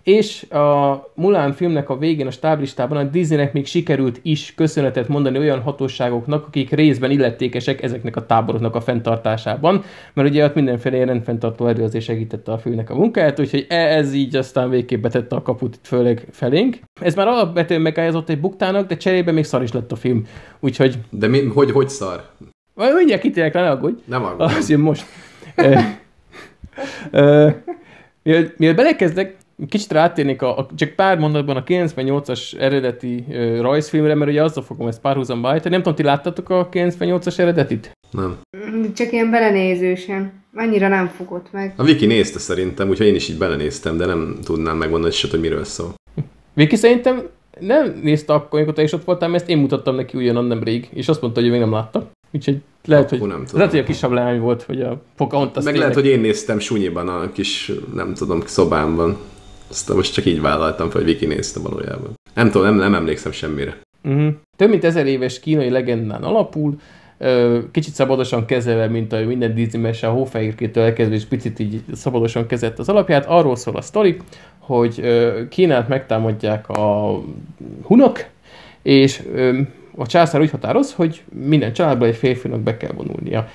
C: és a Mulan filmnek a végén a stáblistában a Disneynek még sikerült is köszönetet mondani olyan hatóságoknak, akik részben illetékesek ezeknek a táboroknak a fenntartásában, mert ugye ott mindenféle rendfenntartó erő azért segítette a főnek a munkáját, úgyhogy e- ez így aztán végképp betette a kaput itt főleg felénk. Ez már alapvetően megállított egy buktának, de cserébe még szar is lett a film, úgyhogy...
A: De mi, hogy, hogy szar?
C: Majd mindjárt kitérek, ne aggódj.
A: Nem aggódj.
C: Az jön most. [laughs] Mielőtt belekezdek, kicsit rátérnék a, a, csak pár mondatban a 98-as eredeti uh, rajzfilmre, mert ugye azzal fogom ezt párhuzamba állítani. Nem tudom, ti láttatok a 98-as eredetit?
A: Nem.
B: Csak ilyen belenézősen. Annyira nem fogott meg.
A: A Viki nézte szerintem, úgyhogy én is így belenéztem, de nem tudnám megmondani se, hogy miről szól.
C: Viki szerintem nem nézte akkor, amikor te is ott voltál, mert ezt én mutattam neki ugyanan nem rég, és azt mondta, hogy ő még nem látta. Úgyhogy lehet,
A: Akkor
C: hogy,
A: nem tudom.
C: lehet, hogy a kisabb leány volt, hogy a Pocahontas
A: Meg
C: tényleg-
A: lehet, hogy én néztem sunyiban a kis, nem tudom, szobámban. Aztán most csak így vállaltam fel, hogy Viki nézte valójában. Nem tudom, nem, nem emlékszem semmire.
C: Uh-huh. Több mint ezer éves kínai legendán alapul, kicsit szabadosan kezelve, mint a minden Disney mese, a hófehérkétől elkezdve, és picit így szabadosan kezelt az alapját. Arról szól a sztori, hogy Kínát megtámadják a hunok, és a császár úgy határoz, hogy minden családban egy férfinak be kell vonulnia,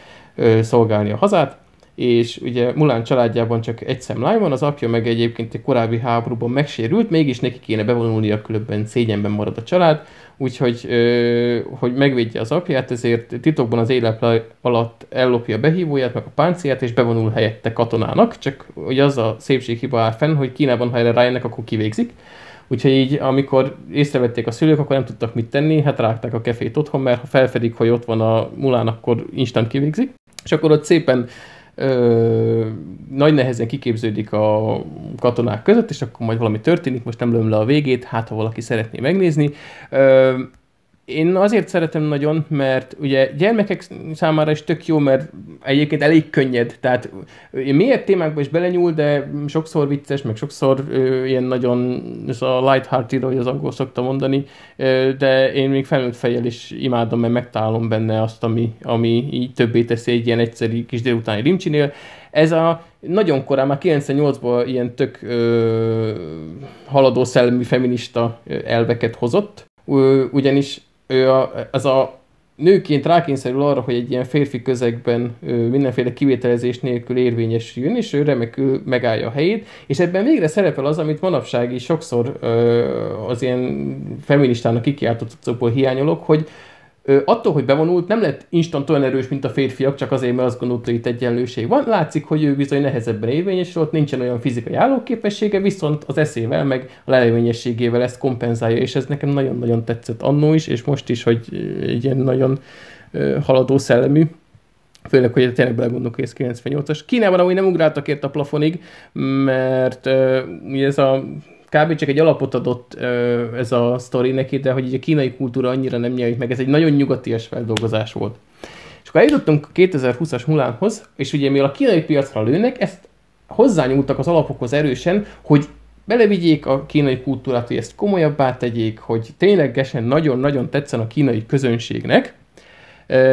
C: szolgálni a hazát, és ugye Mulán családjában csak egy szemlány van, az apja meg egyébként egy korábbi háborúban megsérült, mégis neki kéne bevonulnia, különben szégyenben marad a család, úgyhogy hogy megvédje az apját, ezért titokban az élet alatt ellopja a behívóját, meg a páncélját, és bevonul helyette katonának, csak ugye az a szépség hiba áll fenn, hogy Kínában, ha erre rájönnek, akkor kivégzik. Úgyhogy így, amikor észrevették a szülők, akkor nem tudtak mit tenni, hát rágták a kefét otthon, mert ha felfedik, hogy ott van a mulán, akkor instant kivégzik. És akkor ott szépen ö, nagy nehezen kiképződik a katonák között, és akkor majd valami történik, most nem lőm le a végét, hát ha valaki szeretné megnézni. Ö, én azért szeretem nagyon, mert ugye gyermekek számára is tök jó, mert egyébként elég könnyed, tehát mélyebb témákba is belenyúl, de sokszor vicces, meg sokszor ö, ilyen nagyon, ez a light-hearted, ahogy az angol szokta mondani, ö, de én még felnőtt fejjel is imádom, mert megtalálom benne azt, ami, ami így többé teszi egy ilyen egyszerű kis délutáni rimcsinél. Ez a nagyon korán, már 98-ban ilyen tök ö, haladó szellemi feminista elveket hozott, ugyanis ő a, az a nőként rákényszerül arra, hogy egy ilyen férfi közegben ö, mindenféle kivételezés nélkül érvényesüljön, és ő remekül megállja a helyét, és ebben végre szerepel az, amit manapság is sokszor ö, az ilyen feministának kikiáltott hiányolok, hogy ö, attól, hogy bevonult, nem lett instant olyan erős, mint a férfiak, csak azért, mert azt gondolta, hogy itt egyenlőség van. Látszik, hogy ő bizony nehezebben érvényesül, ott nincsen olyan fizikai állóképessége, viszont az eszével, meg a lelővényességével ezt kompenzálja, és ez nekem nagyon-nagyon tetszett annó is, és most is, hogy egy ilyen nagyon haladó szellemű. Főleg, hogy tényleg belegondolok, hogy ez 98-as. Kínában amúgy nem ugráltak ért a plafonig, mert uh, ez a kb. csak egy alapot adott ö, ez a sztori neki, de hogy így a kínai kultúra annyira nem nyelvít meg, ez egy nagyon nyugatias feldolgozás volt. És akkor eljutottunk a 2020-as Mulánhoz, és ugye mivel a kínai piacra lőnek, ezt hozzányúltak az alapokhoz erősen, hogy belevigyék a kínai kultúrát, hogy ezt komolyabbá tegyék, hogy ténylegesen nagyon-nagyon tetszen a kínai közönségnek,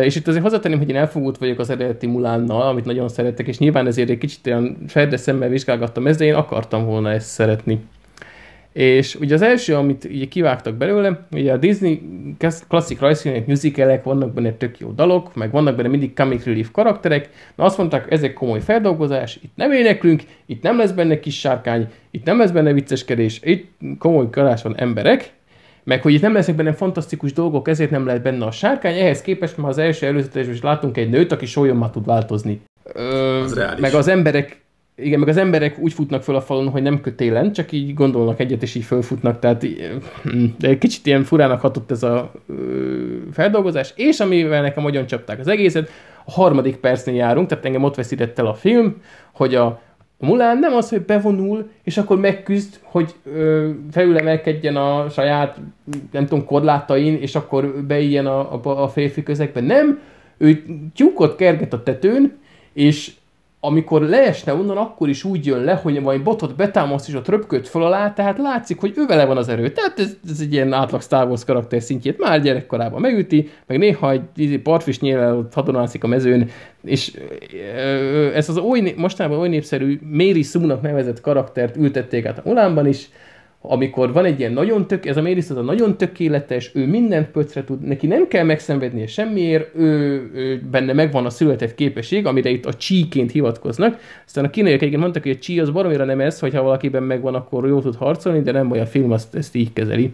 C: És itt azért hozzátenném, hogy én elfogult vagyok az eredeti Mulánnal, amit nagyon szeretek, és nyilván ezért egy kicsit olyan ferde szemmel vizsgálgattam ezt, de én akartam volna ezt szeretni. És ugye az első, amit ugye kivágtak belőle, ugye a Disney klasszik rajzfilmek, musicalek, vannak benne tök jó dalok, meg vannak benne mindig comic relief karakterek, na azt mondták, ezek komoly feldolgozás, itt nem éneklünk, itt nem lesz benne kis sárkány, itt nem lesz benne vicceskedés, itt komoly karás van emberek, meg hogy itt nem lesznek benne fantasztikus dolgok, ezért nem lehet benne a sárkány, ehhez képest már az első előzetesben is látunk egy nőt, aki sólyommal tud változni. Ö,
A: Az
C: meg az emberek igen, meg az emberek úgy futnak föl a falon, hogy nem kötélen, csak így gondolnak egyet, és így fölfutnak, tehát í- de egy kicsit ilyen furának hatott ez a ö, feldolgozás, és amivel nekem nagyon csapták az egészet, a harmadik percnél járunk, tehát engem ott veszített el a film, hogy a, Mulán nem az, hogy bevonul, és akkor megküzd, hogy ö, felülemelkedjen a saját, nem tudom, korlátain, és akkor beíjen a, a, a férfi közegbe. Nem, ő tyúkot kerget a tetőn, és amikor leesne onnan, akkor is úgy jön le, hogy majd botot betámaszt és ott röpköd föl alá, tehát látszik, hogy ő vele van az erő. Tehát ez, ez egy ilyen átlag Star Wars karakter szintjét már gyerekkorában megüti, meg néha egy izé, partfis nyílel ott hadonászik a mezőn, és ez az oly, mostanában oly népszerű Mary Sue-nak nevezett karaktert ültették át a Mulánban is, amikor van egy ilyen nagyon tök, ez a az a nagyon tökéletes, ő mindent pöcre tud, neki nem kell megszenvednie semmiért, ő, ő benne megvan a született képesség, amire itt a csíként hivatkoznak. Aztán a kínaiak egyébként mondtak, hogy a csí az baromira nem ez, hogyha valakiben megvan, akkor jó tud harcolni, de nem olyan film, azt ezt így kezeli.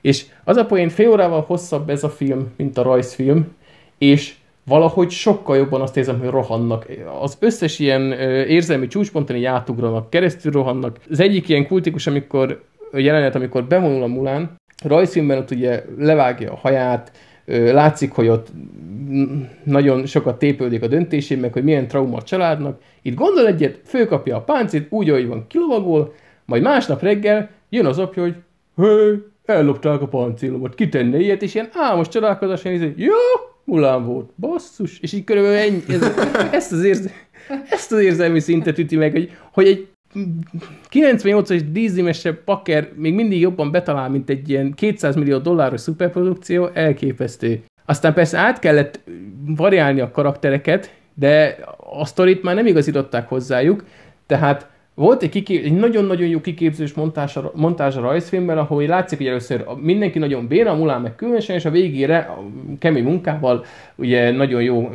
C: És az a poén fél órával hosszabb ez a film, mint a rajzfilm, és valahogy sokkal jobban azt érzem, hogy rohannak. Az összes ilyen érzelmi csúcsponton így átugranak, keresztül rohannak. Az egyik ilyen kultikus, amikor jelenet, amikor bevonul a Mulán, rajzfilmben ott ugye levágja a haját, látszik, hogy ott nagyon sokat tépődik a döntésén, meg hogy milyen trauma a családnak. Itt gondol egyet, főkapja a páncét, úgy, ahogy van, kilovagol, majd másnap reggel jön az apja, hogy hé, ellopták a páncélomat, kitenne ilyet, és ilyen álmos csodálkozáson nézi, jó, Mulán volt, basszus, és így körülbelül ennyi, ez, ezt, az érze, ezt az érzelmi szintet üti meg, hogy, hogy egy 98-as dízimesebb paker még mindig jobban betalál, mint egy ilyen 200 millió dolláros szuperprodukció, elképesztő. Aztán persze át kellett variálni a karaktereket, de a sztorit már nem igazították hozzájuk, tehát volt egy, kikép, egy nagyon-nagyon jó kiképzős montázs, montázs a rajzfilmben, ahol látszik, hogy először mindenki nagyon béna, a Mulán meg különösen, és a végére a kemény munkával ugye nagyon jó,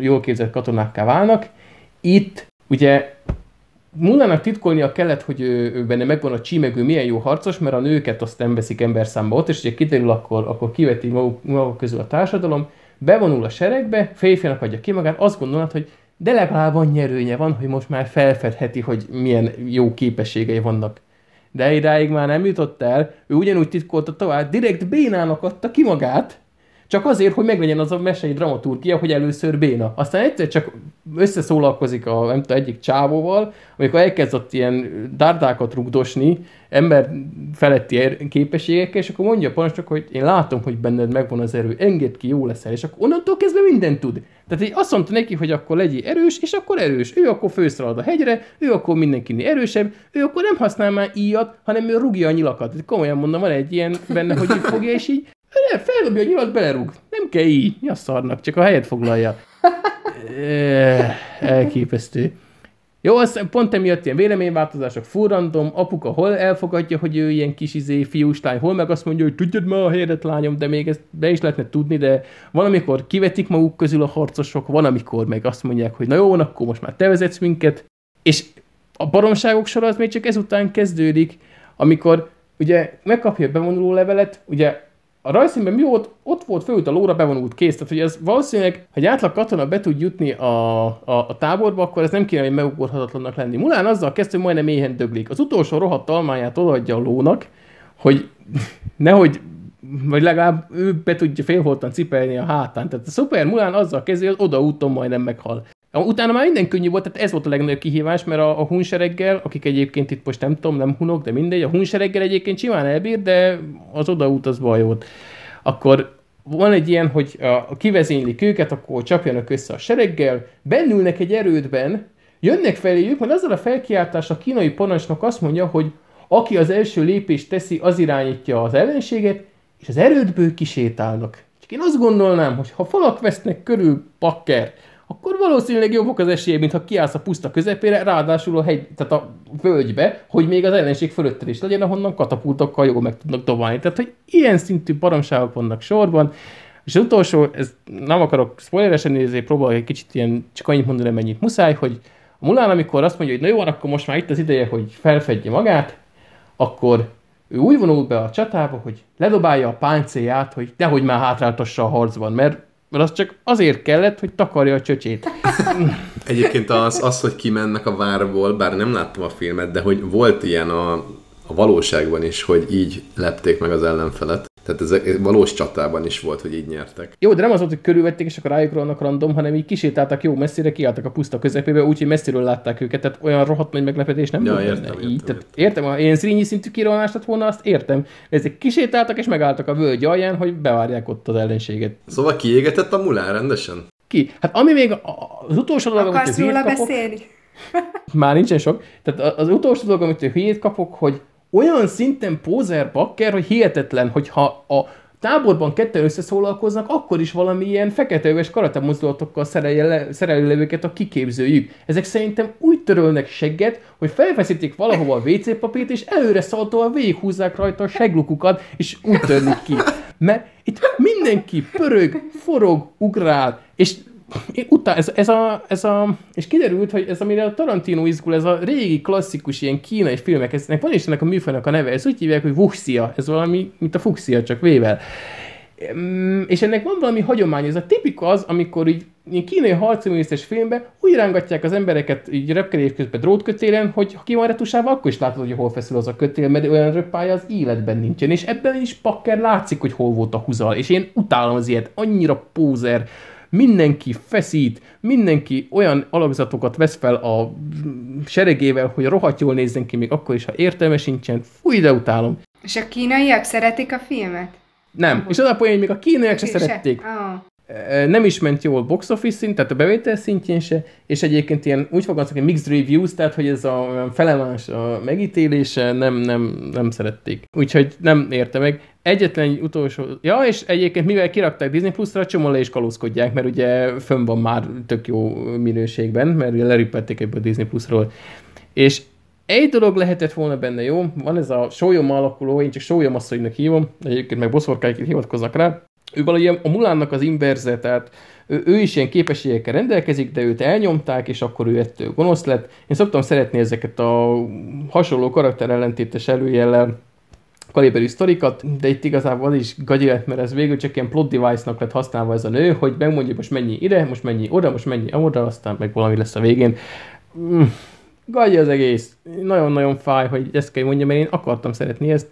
C: jól képzett katonákká válnak. Itt ugye Mullának titkolnia kellett, hogy ő, ő benne megvan a csímegő milyen jó harcos, mert a nőket azt nem veszik emberszámba ott, és ugye kiderül, akkor, akkor kiveti maguk, maguk közül a társadalom, bevonul a seregbe, férfianak adja ki magát, azt gondolod, hogy de legalább annyi erőnye van, hogy most már felfedheti, hogy milyen jó képességei vannak. De idáig már nem jutott el, ő ugyanúgy titkolta tovább, direkt bénának adta ki magát, csak azért, hogy meglegyen az a mesei dramaturgia, hogy először béna. Aztán egyszer csak összeszólalkozik a nem tudom, egyik csávóval, amikor elkezdett ilyen dárdákat rugdosni, ember feletti er- képességekkel, és akkor mondja a parancsnok, hogy én látom, hogy benned megvan az erő, engedd ki, jó leszel, és akkor onnantól kezdve mindent tud. Tehát így azt mondta neki, hogy akkor legyél erős, és akkor erős. Ő akkor főszalad a hegyre, ő akkor mindenkinél erősebb, ő akkor nem használ már íjat, hanem ő rúgja a nyilakat. Komolyan mondom, van egy ilyen benne, hogy így fogja, és így nem, feldobja a nyilat, belerúg. Nem kell így. Mi a szarnak, csak a helyet foglalja. Elképesztő. Jó, az pont emiatt ilyen véleményváltozások, furrandom, apuka hol elfogadja, hogy ő ilyen kis izé, fiúslány, hol meg azt mondja, hogy tudjad már a helyedet, lányom, de még ezt be is lehetne tudni, de van, amikor kivetik maguk közül a harcosok, van, amikor meg azt mondják, hogy na jó, akkor most már te vezetsz minket, és a baromságok sora az még csak ezután kezdődik, amikor ugye megkapja a bevonuló levelet, ugye a rajzszínben mi volt, ott volt főút a lóra bevonult kész, tehát hogy ez valószínűleg, ha egy átlag katona be tud jutni a, a, a táborba, akkor ez nem kéne, hogy megugorhatatlannak lenni. Mulán azzal kezdte, hogy majdnem éhen döglik. Az utolsó rohadt almáját odaadja a lónak, hogy [laughs] nehogy vagy legalább ő be tudja félholtan cipelni a hátán. Tehát a Super Mulán azzal kezdi, hogy oda úton majdnem meghal. Utána már minden könnyű volt, tehát ez volt a legnagyobb kihívás, mert a, a hunsereggel, akik egyébként itt most nem tudom, nem hunok, de mindegy, a hunsereggel egyébként simán elbír, de az odaút az baj volt. Akkor van egy ilyen, hogy a, kivezénylik őket, akkor csapjanak össze a sereggel, bennülnek egy erődben, jönnek feléjük, majd azzal a felkiáltás a kínai parancsnok azt mondja, hogy aki az első lépést teszi, az irányítja az ellenséget, és az erődből kisétálnak. Csak én azt gondolnám, hogy ha falak vesznek körül pakker, akkor valószínűleg jobbak az esélye, mint ha kiállsz a puszta közepére, ráadásul a hegy, tehát a völgybe, hogy még az ellenség fölötted is legyen, ahonnan katapultokkal jól meg tudnak dobálni. Tehát, hogy ilyen szintű baromságok vannak sorban, és az utolsó, ez nem akarok spoileresen nézni, próbálok egy kicsit ilyen, csak annyit mondani, mennyit muszáj, hogy a Mulán, amikor azt mondja, hogy na jó, akkor most már itt az ideje, hogy felfedje magát, akkor ő úgy vonul be a csatába, hogy ledobálja a páncéját, hogy nehogy már hátráltassa a harcban, mert mert az csak azért kellett, hogy takarja a csöcsét. [laughs]
A: Egyébként az, az, hogy kimennek a várból, bár nem láttam a filmet, de hogy volt ilyen a, a valóságban is, hogy így lepték meg az ellenfelet. Tehát ez valós csatában is volt, hogy így nyertek.
C: Jó, de nem az volt, hogy körülvették, és akkor rájuk rohannak random, hanem így kisétáltak jó messzire, kiálltak a puszta közepébe, úgyhogy messziről látták őket, tehát olyan rohadt nagy meglepetés nem
A: ja,
C: volt
A: értem, értem,
C: így,
A: értem,
C: tehát értem, ha én szrínyi szintű kirohanást lett volna, azt értem. De ezek kisétáltak és megálltak a völgy alján, hogy bevárják ott az ellenséget.
A: Szóval kiégetett a mulán rendesen?
C: ki. Hát ami még az utolsó dolog, amit
B: Akarsz
C: hülyét
B: róla
C: kapok,
B: beszélni?
C: már nincsen sok, tehát az utolsó dolog, amit hülyét kapok, hogy olyan szinten pózer bakker, hogy hihetetlen, hogyha a táborban ketten összeszólalkoznak, akkor is valami ilyen feketeöves karate mozdulatokkal szerelje le, őket a kiképzőjük. Ezek szerintem úgy törölnek segget, hogy felfeszítik valahova a WC papírt, és előre szaltóan végighúzzák rajta a seglukukat, és úgy törlik ki. Mert itt mindenki pörög, forog, ugrál, és utá, ez, ez, a, ez a, és kiderült, hogy ez amire a Tarantino izgul, ez a régi klasszikus ilyen kínai filmek, eznek van is ennek a műfajnak a neve, ez úgy hívják, hogy Wuxia, ez valami, mint a fuxia, csak vével. És ennek van valami hagyomány, ez a tipik az, amikor így kínai harcművészes filmben úgy rángatják az embereket így repkedés közben drótkötélen, hogy ha ki van retusálva, akkor is látod, hogy hol feszül az a kötél, mert olyan röppája az életben nincsen. És ebben is pakker látszik, hogy hol volt a húzal. És én utálom az ilyet, annyira pózer, mindenki feszít, mindenki olyan alakzatokat vesz fel a seregével, hogy rohadt jól nézzen ki, még akkor is, ha értelme sincsen. Fúj, de utálom.
B: És a kínaiak szeretik a filmet?
C: Nem. És az a poén, hogy még a kínaiak se szerették. Oh nem is ment jól box office szint, tehát a bevétel szintjén se, és egyébként ilyen úgy fogalmazok, hogy mixed reviews, tehát hogy ez a felemás a megítélése nem, nem, nem szerették. Úgyhogy nem érte meg. Egyetlen utolsó... Ja, és egyébként mivel kirakták Disney Plus-ra, csomó le is kalózkodják, mert ugye fönn van már tök jó minőségben, mert ugye lerüppették ebből Disney Plus-ról. És egy dolog lehetett volna benne jó, van ez a sólyom alakuló, én csak sólyom asszonynak hívom, egyébként meg boszorkáik hivatkoznak rá, ő valahogy a Mulánnak az inverze, tehát ő, ő is ilyen képességekkel rendelkezik, de őt elnyomták, és akkor ő ettől gonosz lett. Én szoktam szeretni ezeket a hasonló karakterellentétes előjellel kaliberű sztorikat, de itt igazából az is gagyi lett, mert ez végül csak ilyen plot device-nak lett használva ez a nő, hogy megmondja, most mennyi ide, most mennyi oda, most mennyi oda, aztán meg valami lesz a végén. Mm, gagyi az egész. Nagyon-nagyon fáj, hogy ezt kell mondjam, mert én akartam szeretni ezt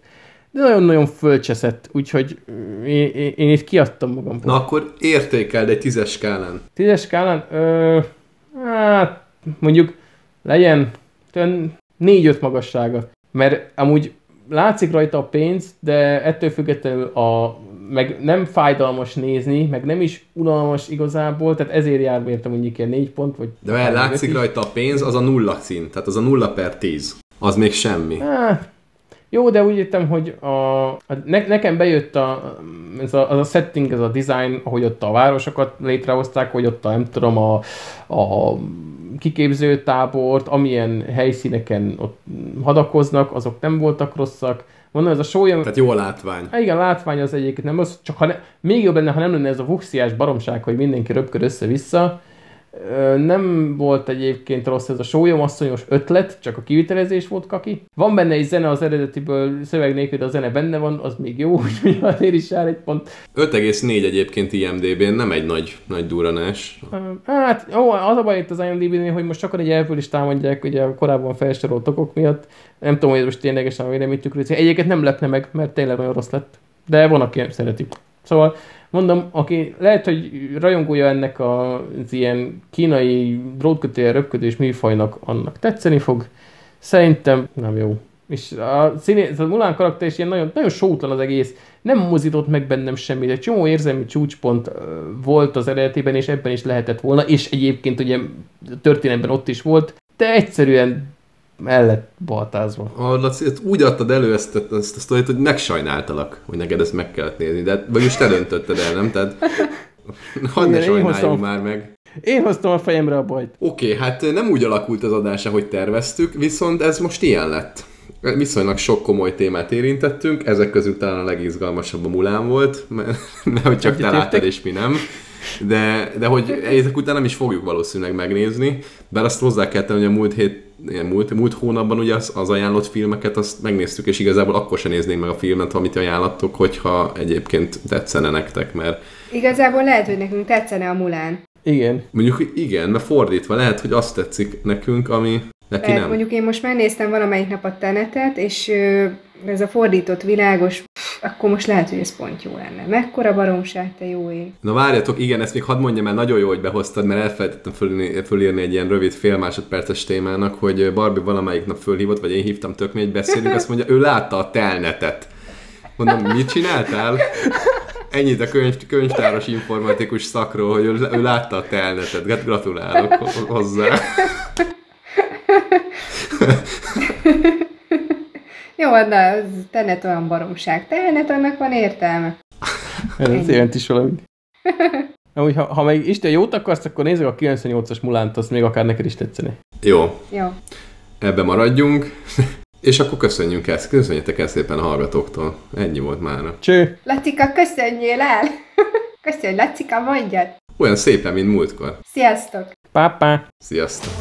C: de nagyon-nagyon fölcseszett, úgyhogy én, én, én itt kiadtam magam.
A: Na akkor értékeld egy tízes skálán.
C: Tízes skálán? Ö, hát mondjuk legyen négy-öt magassága. Mert amúgy látszik rajta a pénz, de ettől függetlenül a, meg nem fájdalmas nézni, meg nem is unalmas igazából, tehát ezért jár értem mondjuk ilyen négy pont, vagy...
A: De látszik rajta a pénz, az a nulla szint, tehát az a nulla per tíz. Az még semmi.
C: Hát, jó, de úgy értem, hogy a, a, ne, nekem bejött a, ez a, az a setting, ez a design, ahogy ott a városokat létrehozták, hogy ott a, nem tudom, a, a kiképző tábort, amilyen helyszíneken ott hadakoznak, azok nem voltak rosszak. Mondom, ez a sólyom...
A: Tehát jó a látvány.
C: Hát igen, a látvány az egyébként nem az, csak ha ne, még jobb lenne, ha nem lenne ez a vuxiás baromság, hogy mindenki röpköd össze-vissza, nem volt egyébként rossz ez a sólyomasszonyos ötlet, csak a kivitelezés volt kaki. Van benne egy zene az eredetiből, szöveg nélkül, de a zene benne van, az még jó, [laughs] úgyhogy azért is jár egy pont.
A: 5,4 egyébként IMDB-n, nem egy nagy, nagy duranás.
C: Hát, ó, az a baj itt az IMDb-nél, hogy most csak egy elföl is támadják ugye a korábban felsorolt okok miatt. Nem tudom, hogy most ténylegesen a véleményt tükrözi. Egyébként nem lepne meg, mert tényleg nagyon rossz lett. De van, aki szereti. Szóval mondom, aki lehet, hogy rajongója ennek az ilyen kínai drótkötél röpködés műfajnak, annak tetszeni fog. Szerintem nem jó. És a, színész, a Mulán karakter is ilyen nagyon, nagyon sótlan az egész, nem mozított meg bennem semmit, egy csomó érzelmi csúcspont volt az eredetében, és ebben is lehetett volna, és egyébként ugye történetben ott is volt, de egyszerűen el lett baltázva.
A: A Laci, úgy adtad elő ezt, ezt a sztorit, hogy megsajnáltalak, hogy neked ezt meg kellett nézni, de vagyis te döntötted el, nem? Tehát hadd ne sajnáljunk már meg.
C: Én hoztam a fejemre a bajt.
A: Oké, okay, hát nem úgy alakult az adás, ahogy terveztük, viszont ez most ilyen lett. Viszonylag sok komoly témát érintettünk, ezek közül talán a legizgalmasabb a Mulán volt, [laughs] mert nehogy csak te láttad és mi nem. De, de hogy ezek után nem is fogjuk valószínűleg megnézni, bár azt hozzá kell tenni, hogy a múlt hét múlt, múlt hónapban ugye az, az ajánlott filmeket azt megnéztük, és igazából akkor sem néznénk meg a filmet, amit ajánlattok, hogyha egyébként tetszene nektek, mert...
B: Igazából lehet, hogy nekünk tetszene a Mulán.
C: Igen.
A: Mondjuk igen, mert fordítva lehet, hogy azt tetszik nekünk, ami neki nem.
B: Mondjuk én most megnéztem valamelyik nap a tenetet, és ez a fordított világos, akkor most lehet, hogy ez pont jó lenne. Mekkora baromság, te jó ég.
A: Na várjatok, igen, ezt még hadd mondjam el, nagyon jó, hogy behoztad, mert elfelejtettem fölírni, fölírni egy ilyen rövid fél másodperces témának, hogy Barbie valamelyik nap fölhívott, vagy én hívtam tök egy beszélünk, azt mondja, ő látta a telnetet. Mondom, mit csináltál? Ennyit a könyv, könyvtáros informatikus szakról, hogy ő, ő látta a telnetet. Hát Gratulálok hozzá. [laughs]
B: Jó, de ez tenet olyan baromság. Tenet, annak van értelme.
C: Ez jelent is valamit. [laughs] Amúgy, ha, ha meg Isten jót akarsz, akkor nézzük a 98-as Mulánt, azt még akár neked is tetszeni.
A: Jó,
B: Jó.
A: ebbe maradjunk. [laughs] És akkor köszönjünk ezt, köszönjetek el szépen a hallgatóktól. Ennyi volt már.
C: Cső!
B: Lacika, köszönjél el! [laughs] Köszönj, Lacika, mondjad!
A: Olyan szépen, mint múltkor.
B: Sziasztok!
C: Pápá!
A: Sziasztok!